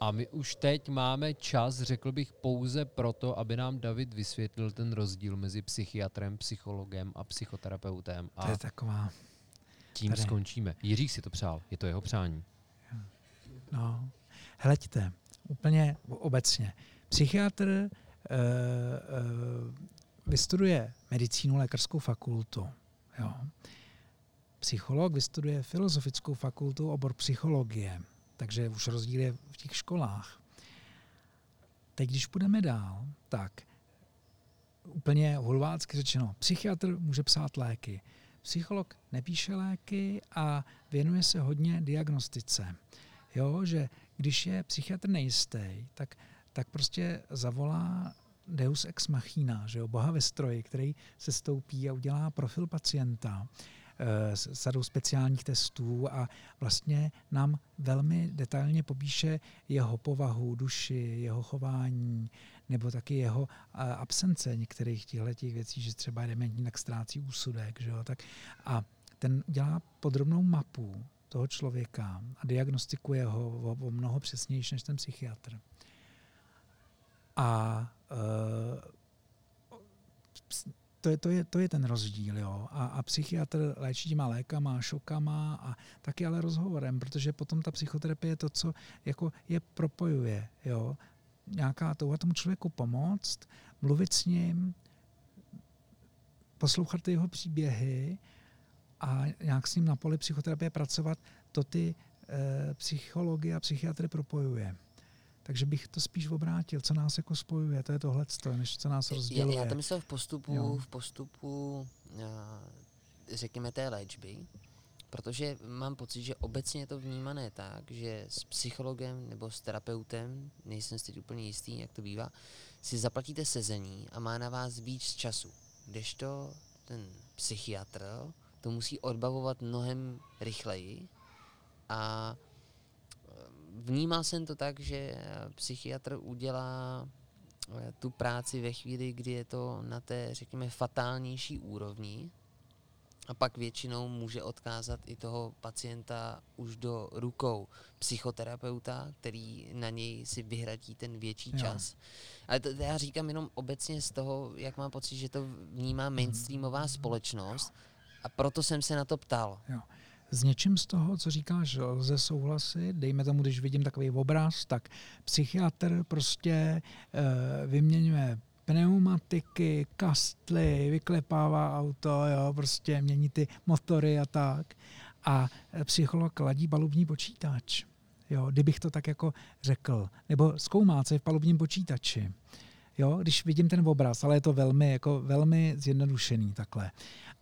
A my už teď máme čas, řekl bych, pouze proto, aby nám David vysvětlil ten rozdíl mezi psychiatrem, psychologem a psychoterapeutem. A To je taková... tím tady. skončíme. Jiřík si to přál, je to jeho přání. No, hleďte, úplně obecně. Psychiatr e, e, vystuduje medicínu, lékařskou fakultu. Jo. Psycholog vystuduje filozofickou fakultu, obor psychologie, takže už rozdíl je v těch školách. Teď, když půjdeme dál, tak úplně hulvácky řečeno, psychiatr může psát léky, psycholog nepíše léky a věnuje se hodně diagnostice. Jo, že když je psychiatr nejistý, tak, tak prostě zavolá Deus ex machina, že jo, boha ve stroji, který se stoupí a udělá profil pacienta s sadou speciálních testů a vlastně nám velmi detailně popíše jeho povahu, duši, jeho chování, nebo taky jeho absence některých těchto věcí, že třeba dementní, tak ztrácí úsudek. Že jo? Tak a ten dělá podrobnou mapu toho člověka a diagnostikuje ho o, o mnoho přesnější než ten psychiatr. A uh, to je, to, je, to je ten rozdíl. Jo. A, a psychiatr léčí těma lékama, šokama a taky ale rozhovorem, protože potom ta psychoterapie je to, co jako je propojuje. Jo nějaká touha tomu člověku pomoct, mluvit s ním, poslouchat jeho příběhy a nějak s ním na poli psychoterapie pracovat, to ty e, psychologie a psychiatry propojuje. Takže bych to spíš obrátil, co nás jako spojuje, to je tohle, než co nás rozděluje. Já, já to myslím v postupu, jo. v postupu, řekněme, té léčby, Protože mám pocit, že obecně je to vnímané tak, že s psychologem nebo s terapeutem, nejsem si úplně jistý, jak to bývá, si zaplatíte sezení a má na vás víc času. Kdežto ten psychiatr to musí odbavovat mnohem rychleji a eh, vnímal jsem to tak, že psychiatr udělá eh, tu práci ve chvíli, kdy je to na té, řekněme, fatálnější úrovni, a pak většinou může odkázat i toho pacienta už do rukou psychoterapeuta, který na něj si vyhradí ten větší jo. čas. Ale to, to já říkám jenom obecně z toho, jak mám pocit, že to vnímá mainstreamová společnost a proto jsem se na to ptal. Jo. S něčím z toho, co říkáš, lze souhlasit. Dejme tomu, když vidím takový obraz, tak psychiatr prostě e, vyměňuje pneumatiky, kastly, vyklepává auto, jo, prostě mění ty motory a tak. A psycholog ladí palubní počítač, jo, kdybych to tak jako řekl. Nebo zkoumá, co je v palubním počítači. Jo, když vidím ten obraz, ale je to velmi, jako velmi zjednodušený takhle.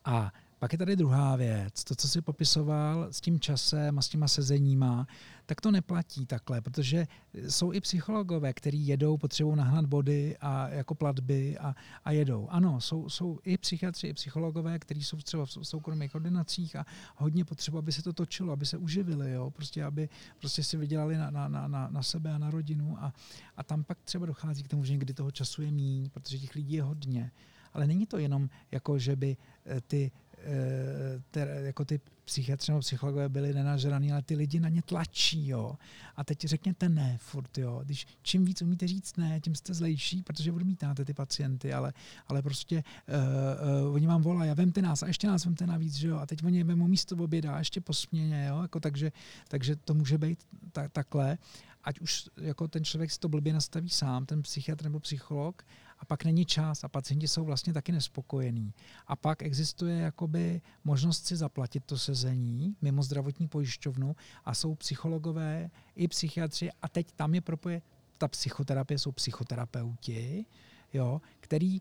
A pak je tady druhá věc, to, co si popisoval s tím časem a s těma sezeníma, tak to neplatí takhle, protože jsou i psychologové, kteří jedou, potřebují nahnat body a jako platby a, a jedou. Ano, jsou, jsou i psychiatři, i psychologové, kteří jsou třeba v soukromých ordinacích a hodně potřebují, aby se to točilo, aby se uživili, jo? Prostě, aby prostě si vydělali na, na, na, na sebe a na rodinu a, a tam pak třeba dochází k tomu, že někdy toho času je míň, protože těch lidí je hodně. Ale není to jenom jako, že by eh, ty Eh, te, jako ty psychiatři nebo psychologové byli nenažraný, ale ty lidi na ně tlačí, jo. A teď řekněte ne furt, jo. Když čím víc umíte říct ne, tím jste zlejší, protože odmítáte ty pacienty, ale, ale prostě uh, uh, oni vám volají a vemte nás a ještě nás vemte navíc, že jo. A teď oni vemou místo v oběda a ještě po směně, jo. Jako takže, takže to může být ta, takhle ať už jako ten člověk si to blbě nastaví sám, ten psychiatr nebo psycholog, a pak není čas a pacienti jsou vlastně taky nespokojení. A pak existuje jakoby možnost si zaplatit to sezení mimo zdravotní pojišťovnu a jsou psychologové i psychiatři a teď tam je propoje, ta psychoterapie jsou psychoterapeuti, jo, který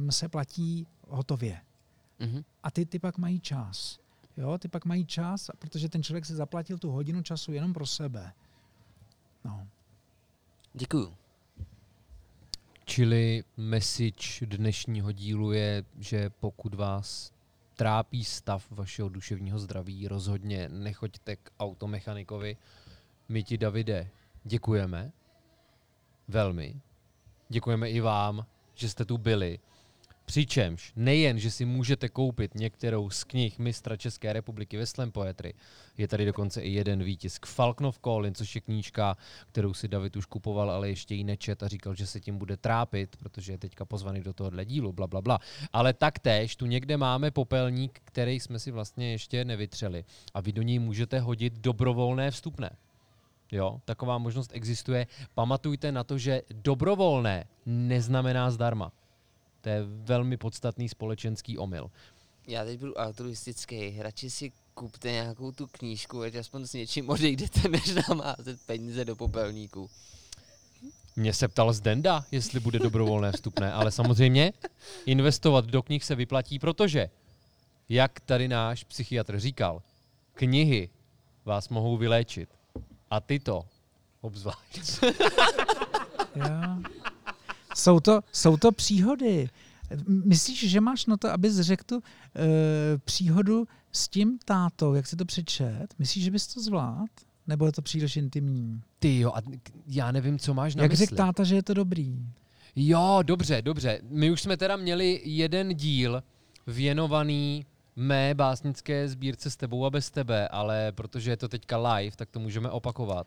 um, se platí hotově. Mm-hmm. A ty, ty pak mají čas. Jo, ty pak mají čas, protože ten člověk si zaplatil tu hodinu času jenom pro sebe. No. Děkuju. Čili message dnešního dílu je, že pokud vás trápí stav vašeho duševního zdraví, rozhodně nechoďte k automechanikovi. My ti, Davide, děkujeme. Velmi. Děkujeme i vám, že jste tu byli. Přičemž nejen, že si můžete koupit některou z knih mistra České republiky ve slam poetry, je tady dokonce i jeden výtisk Falknov Colin, což je knížka, kterou si David už kupoval, ale ještě ji nečet a říkal, že se tím bude trápit, protože je teďka pozvaný do tohohle dílu, bla, bla, bla. Ale taktéž tu někde máme popelník, který jsme si vlastně ještě nevytřeli a vy do něj můžete hodit dobrovolné vstupné. Jo, taková možnost existuje. Pamatujte na to, že dobrovolné neznamená zdarma. To je velmi podstatný společenský omyl. Já teď budu altruistický, radši si kupte nějakou tu knížku, ať aspoň s něčím odejdete, než nám házet peníze do popelníku. Mě se ptal Zdenda, jestli bude dobrovolné vstupné, ale samozřejmě investovat do knih se vyplatí, protože, jak tady náš psychiatr říkal, knihy vás mohou vyléčit. A tyto obzvlášť. Jo. Jsou, to, jsou to příhody. Myslíš, že máš na to, abys řekl tu uh, příhodu s tím tátou, jak si to přečet? Myslíš, že bys to zvlád? Nebo je to příliš intimní? Ty jo, a já nevím, co máš na jak mysli. řekl táta, že je to dobrý? Jo, dobře, dobře. My už jsme teda měli jeden díl věnovaný mé básnické sbírce s tebou a bez tebe, ale protože je to teďka live, tak to můžeme opakovat.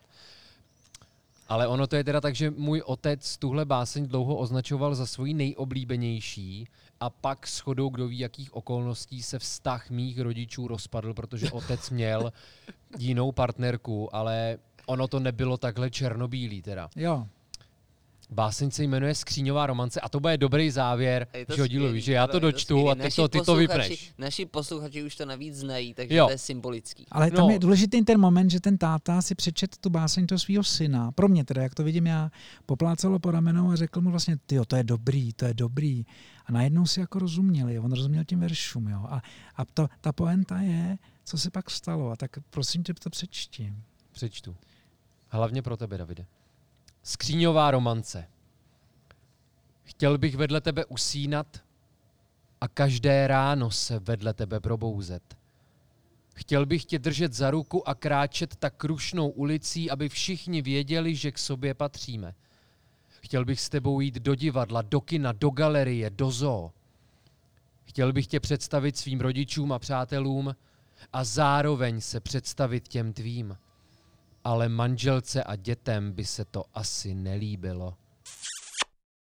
Ale ono to je teda tak, že můj otec tuhle báseň dlouho označoval za svoji nejoblíbenější a pak s chodou kdo ví jakých okolností se vztah mých rodičů rozpadl, protože otec měl jinou partnerku, ale ono to nebylo takhle černobílý teda. Jo. Báseň se jmenuje Skříňová romance a to bude dobrý závěr to že dílu, že já to to dočtu skvělý. a ty Naši to, ty to posluchači- vypneš. Naši posluchači už to navíc znají, takže Jo. to je symbolický. Ale tam No. je důležitý ten moment, že ten táta si přečet tu báseň toho svého syna. Pro mě teda, jak to vidím já, poplácalo po ramenou a řekl mu vlastně, ty to je dobrý, to je dobrý. A najednou si jako rozuměli, on rozuměl tím veršům. Jo. A, a to, ta poenta je, co se pak stalo. A tak prosím tě, to přečti. Přečtu. Hlavně pro tebe, Davide. Skříňová romance. Chtěl bych vedle tebe usínat a každé ráno se vedle tebe probouzet. Chtěl bych tě držet za ruku a kráčet tak krušnou ulicí, aby všichni věděli, že k sobě patříme. Chtěl bych s tebou jít do divadla, do kina, do galerie, do zoo. Chtěl bych tě představit svým rodičům a přátelům a zároveň se představit těm tvým. Ale manželce a dětem by se to asi nelíbilo.